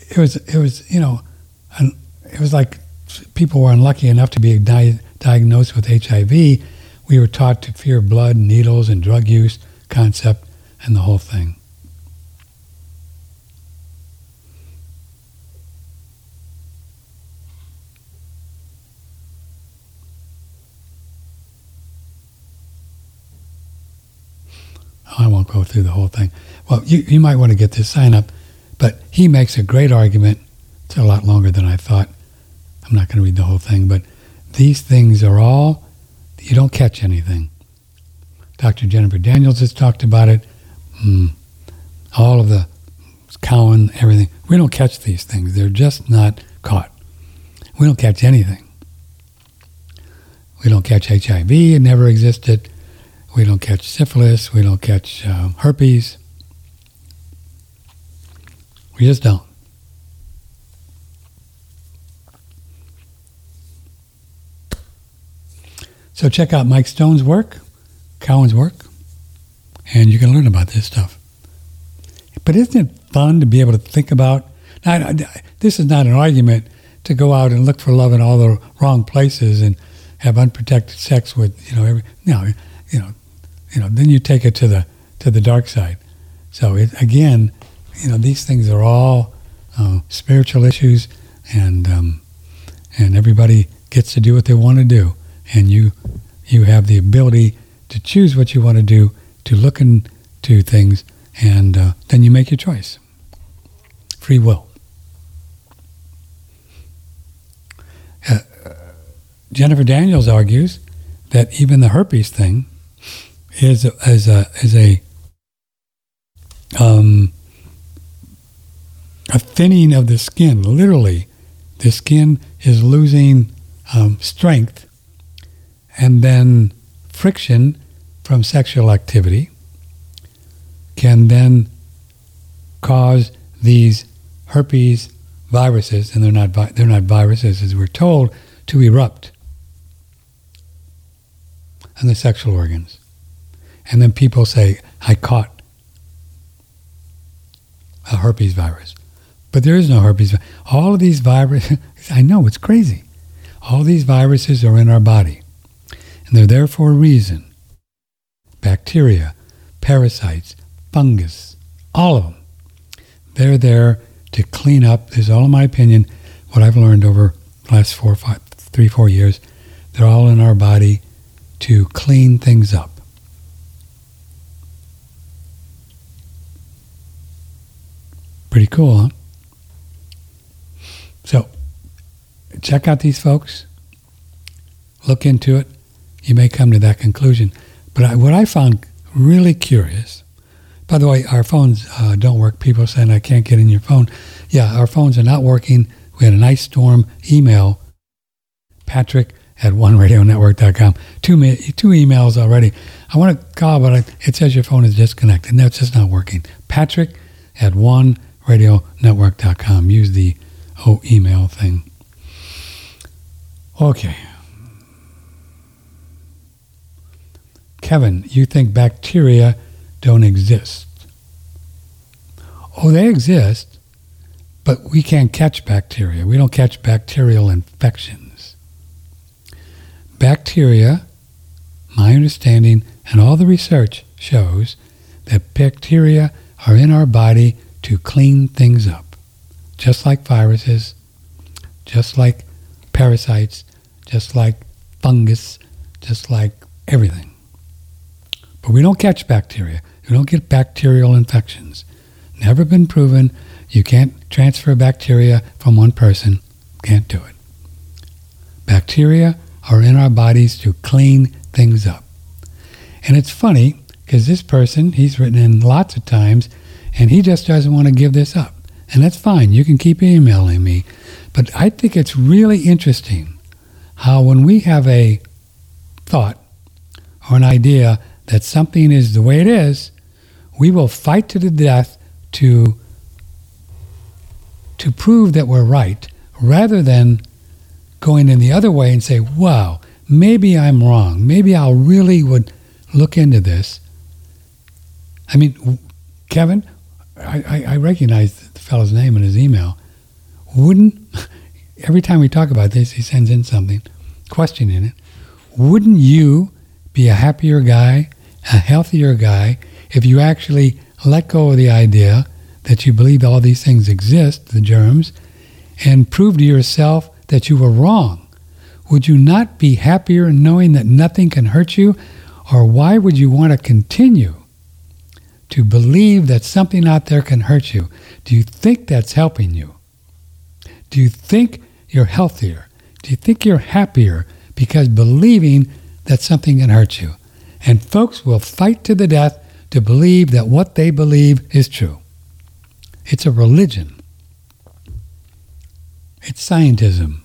it was, it was, you know, it was like people were unlucky enough to be di- diagnosed with HIV. We were taught to fear blood, needles, and drug use concept, and the whole thing. I won't go through the whole thing. Well, you, you might want to get this sign up, but he makes a great argument. It's a lot longer than I thought. I'm not going to read the whole thing, but these things are all, you don't catch anything. Dr. Jennifer Daniels has talked about it. Mm, all of the Cowan, everything. We don't catch these things. They're just not caught. We don't catch anything. We don't catch HIV. It never existed. We don't catch syphilis. We don't catch uh, herpes. We just don't. So check out Mike Stone's work, Cowan's work, and you can learn about this stuff. But isn't it fun to be able to think about? Now, this is not an argument to go out and look for love in all the wrong places and have unprotected sex with you know every know you know you know then you take it to the to the dark side. So it, again, you know these things are all uh, spiritual issues, and um, and everybody gets to do what they want to do, and you you have the ability to choose what you want to do, to look into things, and uh, then you make your choice. Free will. Uh, Jennifer Daniels argues that even the herpes thing is a, is a, is a um, a thinning of the skin. Literally, the skin is losing um, strength, and then friction from sexual activity can then cause these herpes viruses, and they're not vi- they're not viruses as we're told, to erupt in the sexual organs, and then people say, "I caught a herpes virus," but there is no herpes. All of these viruses, [laughs] I know it's crazy. All these viruses are in our body, and they're there for a reason. Bacteria, parasites, fungus, all of them. They're there to clean up. This is all in my opinion, what I've learned over the last four, five, three, four years. They're all in our body to clean things up. Pretty cool, huh? So, check out these folks. Look into it. You may come to that conclusion. But I, what I found really curious by the way, our phones uh, don't work. People saying I can't get in your phone. Yeah, our phones are not working. We had a nice storm. Email Patrick at oneradionetwork.com. Two, two emails already. I want to call, but it says your phone is disconnected. It's just not working. Patrick at oneradionetwork.com. Use the oh email thing. Okay. Kevin, you think bacteria don't exist. Oh, they exist, but we can't catch bacteria. We don't catch bacterial infections. Bacteria, my understanding, and all the research shows that bacteria are in our body to clean things up, just like viruses, just like parasites, just like fungus, just like everything. But we don't catch bacteria. We don't get bacterial infections. Never been proven. You can't transfer bacteria from one person. Can't do it. Bacteria are in our bodies to clean things up. And it's funny because this person, he's written in lots of times, and he just doesn't want to give this up. And that's fine. You can keep emailing me. But I think it's really interesting how when we have a thought or an idea that something is the way it is, we will fight to the death to to prove that we're right rather than going in the other way and say, wow, maybe I'm wrong. Maybe I really would look into this. I mean, Kevin, I, I, recognize the fellow's name in his email. Wouldn't [laughs] every time we talk about this, he sends in something, question in it. Wouldn't you be a happier guy, a healthier guy, if you actually let go of the idea that you believe all these things exist, the germs, and prove to yourself that you were wrong? Would you not be happier knowing that nothing can hurt you? Or why would you want to continue to believe that something out there can hurt you? Do you think that's helping you? Do you think you're healthier? Do you think you're happier because believing that something can hurt you? And folks will fight to the death to believe that what they believe is true. It's a religion. It's scientism.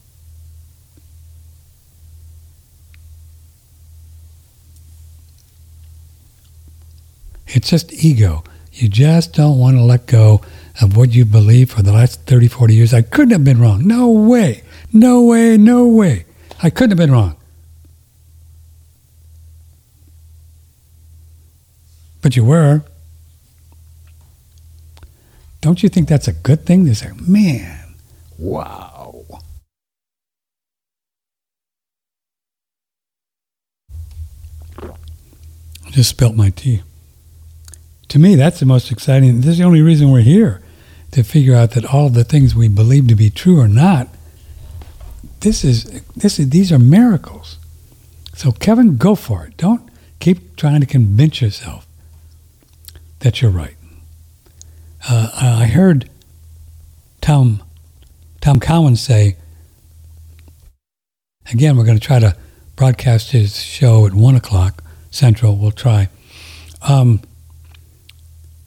It's just ego. You just don't want to let go of what you believe for the last 30, 40 years. I couldn't have been wrong. No way. No way. No way. I couldn't have been wrong. But you were. Don't you think that's a good thing? They say, man, wow. I just spilt my tea. To me, that's the most exciting. This is the only reason we're here to figure out that all the things we believe to be true or not. This is this is these are miracles. So Kevin, go for it. Don't keep trying to convince yourself that you're right. Uh, I heard Tom Tom Cowan say. Again, we're going to try to broadcast his show at one o'clock central. We'll try. Um,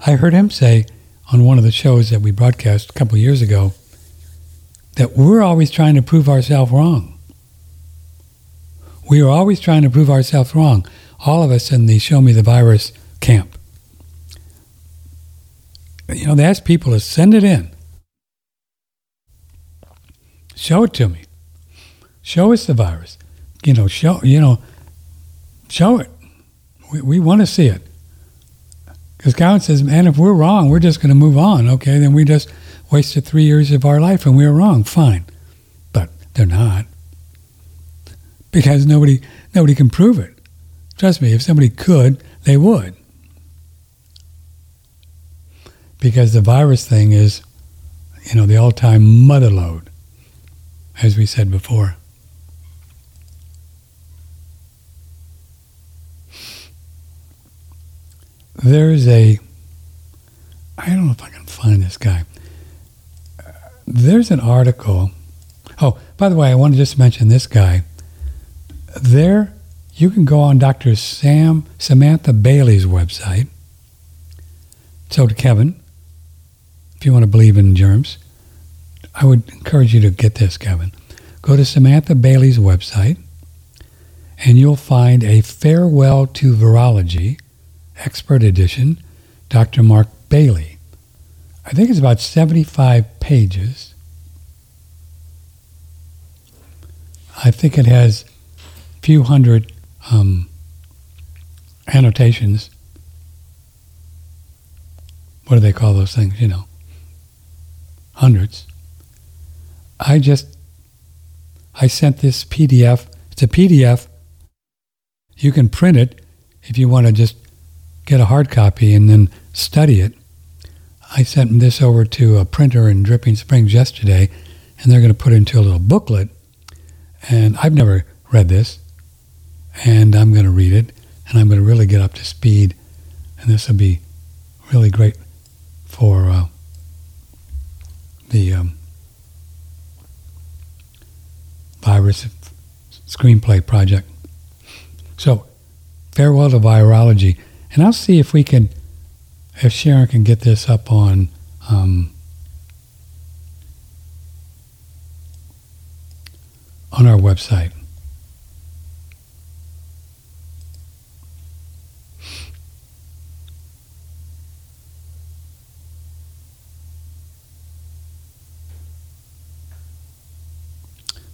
I heard him say on one of the shows that we broadcast a couple years ago that we're always trying to prove ourselves wrong. We are always trying to prove ourselves wrong. All of us in the Show Me the Virus camp. You know, they ask people to send it in. Show it to me. Show us the virus. You know, show you know, show it. We, we want to see it. Because God says, man, if we're wrong, we're just going to move on. Okay, then we just wasted three years of our life and we were wrong. Fine. But they're not. Because nobody, nobody can prove it. Trust me, if somebody could, they would. Because the virus thing is, you know, the all time mother lode, as we said before. there's a I don't know if I can find this guy. There's an article. Oh, by the way, I want to just mention this guy. There, you can go on Dr. Sam Samantha Bailey's website. So to Kevin, if you want to believe in germs, I would encourage you to get this, Kevin. Go to Samantha Bailey's website, and you'll find a farewell to virology Expert Edition, Dr. Mark Bailey. I think it's about 75 pages. I think it has a few hundred um, annotations. What do they call those things? You know, hundreds. I just, I sent this PDF. It's a PDF. You can print it if you want to just get a hard copy and then study it. I sent this over to a printer in Dripping Springs yesterday, and they're going to put it into a little booklet. And I've never read this, and I'm going to read it, and I'm going to really get up to speed. And this will be really great for uh, the um, virus screenplay project. So, farewell to virology. And I'll see if we can, if Sharon can get this up on um, on our website.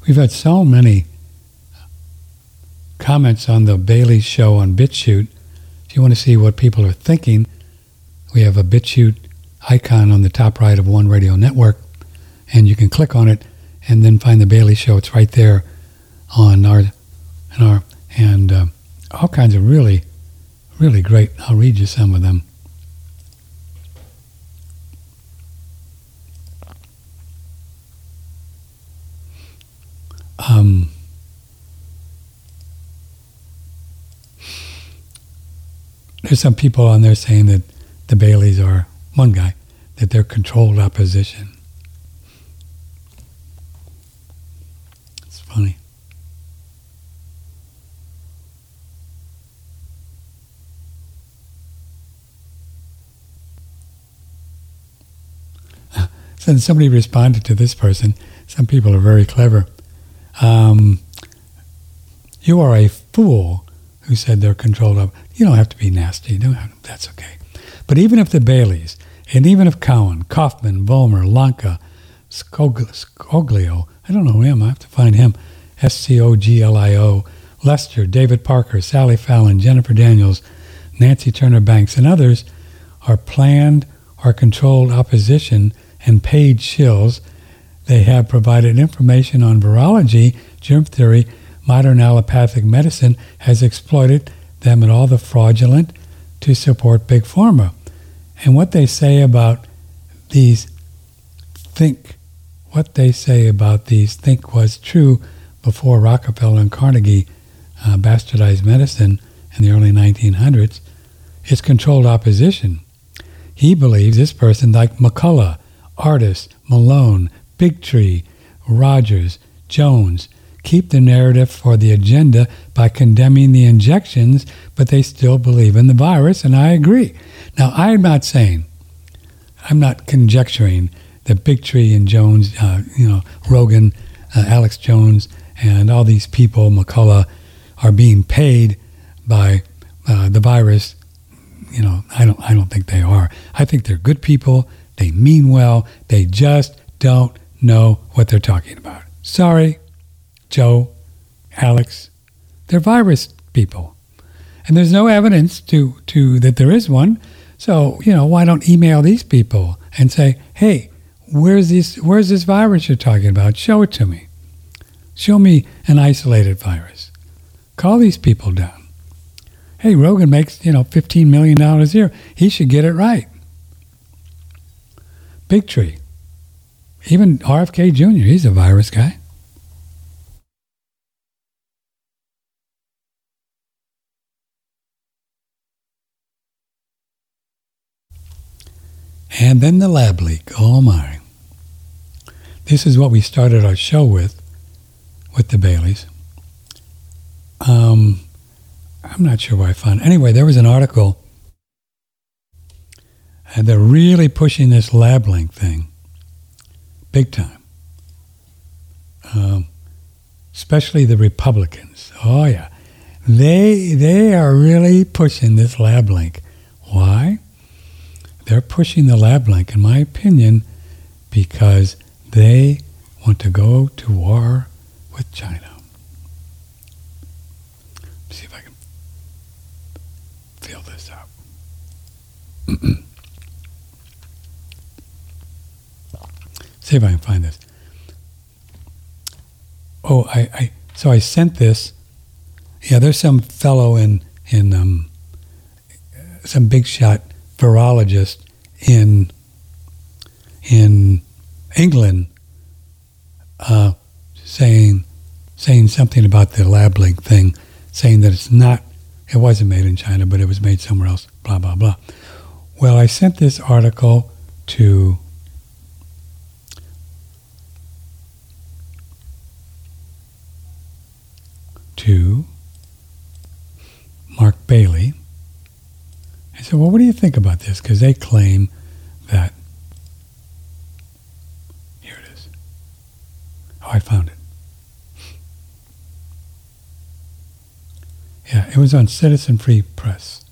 We've had so many comments on the Bailey show on BitChute if you want to see what people are thinking, we have a BitChute icon on the top right of One Radio Network, and you can click on it and then find the Bailey Show. It's right there on our, and our, and uh, all kinds of really, really great. I'll read you some of them. Um, there's some people on there saying that the Baileys are one guy that they're controlled opposition. It's funny. [laughs] So somebody responded to this person. Some people are very clever. Um, you are a fool who said they're controlled up. You don't have to be nasty. that's okay. But even if the Baileys, and even if Cowan, Kaufman, Vollmer, Lanka, Scoglio, I don't know him, I have to find him, S C O G L I O, Lester, David Parker, Sally Fallon, Jennifer Daniels, Nancy Turner Banks, and others are planned or controlled opposition and paid shills. They have provided information on virology, germ theory, modern allopathic medicine has exploited them and all the fraudulent to support big pharma. And what they say about these think what they say about these think was true before Rockefeller and Carnegie uh, bastardized medicine in the early 1900s is controlled opposition. He believes this person, like McCullough, Ardis, Malone, Bigtree, Rogers, Jones, keep the narrative for the agenda by condemning the injections, but they still believe in the virus, and I agree. Now, I'm not saying, I'm not conjecturing that Bigtree and Jones, uh, you know, Rogan, uh, Alex Jones, and all these people, McCullough, are being paid by uh, the virus. You know, I don't, I don't think they are. I think they're good people. They mean well. They just don't know what they're talking about. Sorry, Joe, Alex. They're virus people. And there's no evidence to, to that there is one. So, you know, why don't email these people and say, hey, where's this where's this virus you're talking about? Show it to me. Show me an isolated virus. Call these people down. Hey, Rogan makes, you know, $15 million a year. He should get it right. Bigtree. Even RFK Jr., he's a virus guy. And then the lab leak. Oh my. This is what we started our show with, with the Baileys. Um, I'm not sure where I found. It. Anyway, there was an article and they're really pushing this lab leak thing big time. Um, especially the Republicans. Oh yeah, they they are really pushing this lab leak. Why? They're pushing the lab leak, in my opinion, because they want to go to war with China. Let's see if I can feel this out. [clears throat] see if I can find this. Oh, I, I so I sent this. Yeah, there's some fellow in in um, some big shot virologist in in England uh, saying saying something about the lab leak thing, saying that it's not it wasn't made in China, but it was made somewhere else. Blah blah blah. Well, I sent this article to to Mark Bailey. I said, Well, what do you think about this? Because they claim that. Here it is. Oh, I found it. Yeah, it was on Citizen Free Press.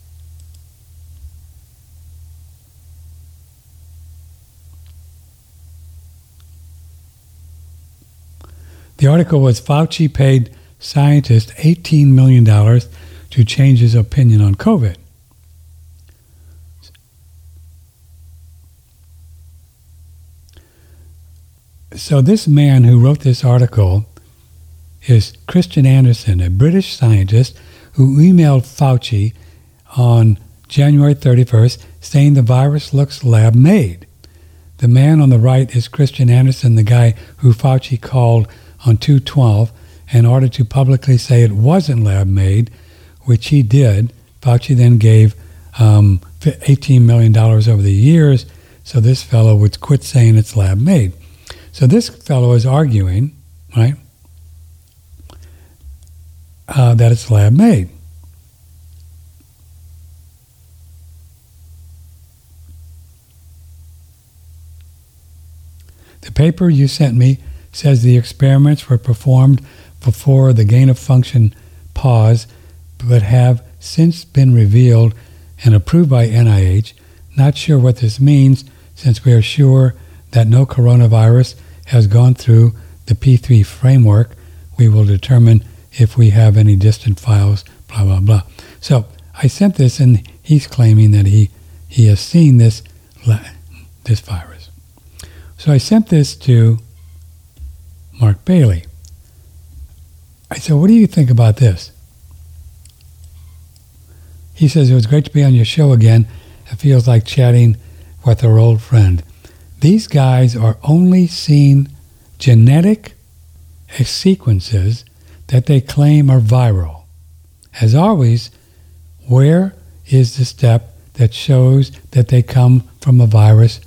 The article was Fauci paid scientist $18 million to change his opinion on COVID. So this man who wrote this article is Kristian Andersen, a British scientist who emailed Fauci on January 31st saying the virus looks lab made. The man on the right is Kristian Andersen, the guy who Fauci called on 212 in order to publicly say it wasn't lab made, which he did. Fauci then gave um, $18 million over the years so this fellow would quit saying it's lab made. So this fellow is arguing, right, uh, that it's lab made. The paper you sent me says the experiments were performed before the gain of function pause, but have since been revealed and approved by NIH. Not sure what this means, since we are sure that no coronavirus has gone through the P3 framework. We will determine if we have any distant files, blah, blah, blah. So I sent this, and he's claiming that he, he has seen this, this virus. So I sent this to Mark Bailey. I said, What do you think about this? He says, It was great to be on your show again. It feels like chatting with our old friend. These guys are only seeing genetic sequences that they claim are viral. As always, where is the step that shows that they come from a virus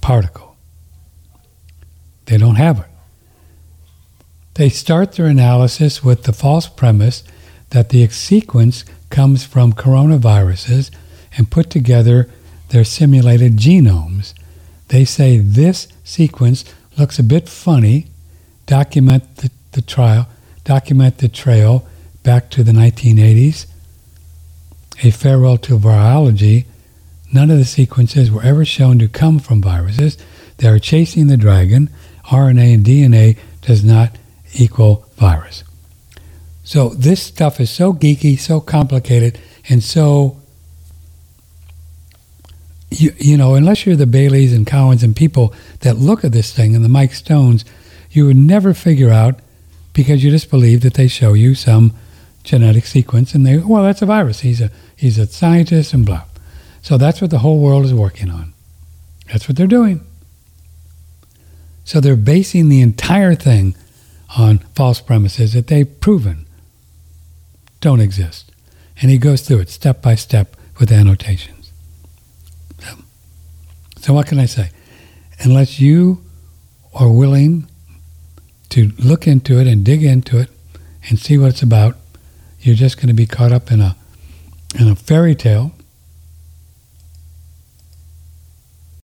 particle? They don't have it. They start their analysis with the false premise that the sequence comes from coronaviruses and put together their simulated genomes. They say this sequence looks a bit funny, document the, the trial, document the trail back to the 1980s, a farewell to virology. None of the sequences were ever shown to come from viruses. They are chasing the dragon. RNA and DNA does not equal virus. So this stuff is so geeky, so complicated, and so you, you know, unless you're the Baileys and Cowans and people that look at this thing and the Mike Stones, you would never figure out because you just believe that they show you some genetic sequence and they, well, that's a virus. He's a he's a scientist and blah. So that's what the whole world is working on. That's what they're doing. So they're basing the entire thing on false premises that they've proven don't exist. And he goes through it step by step with annotations. So, so what can I say? Unless you are willing to look into it and dig into it and see what it's about, you're just going to be caught up in a in a fairy tale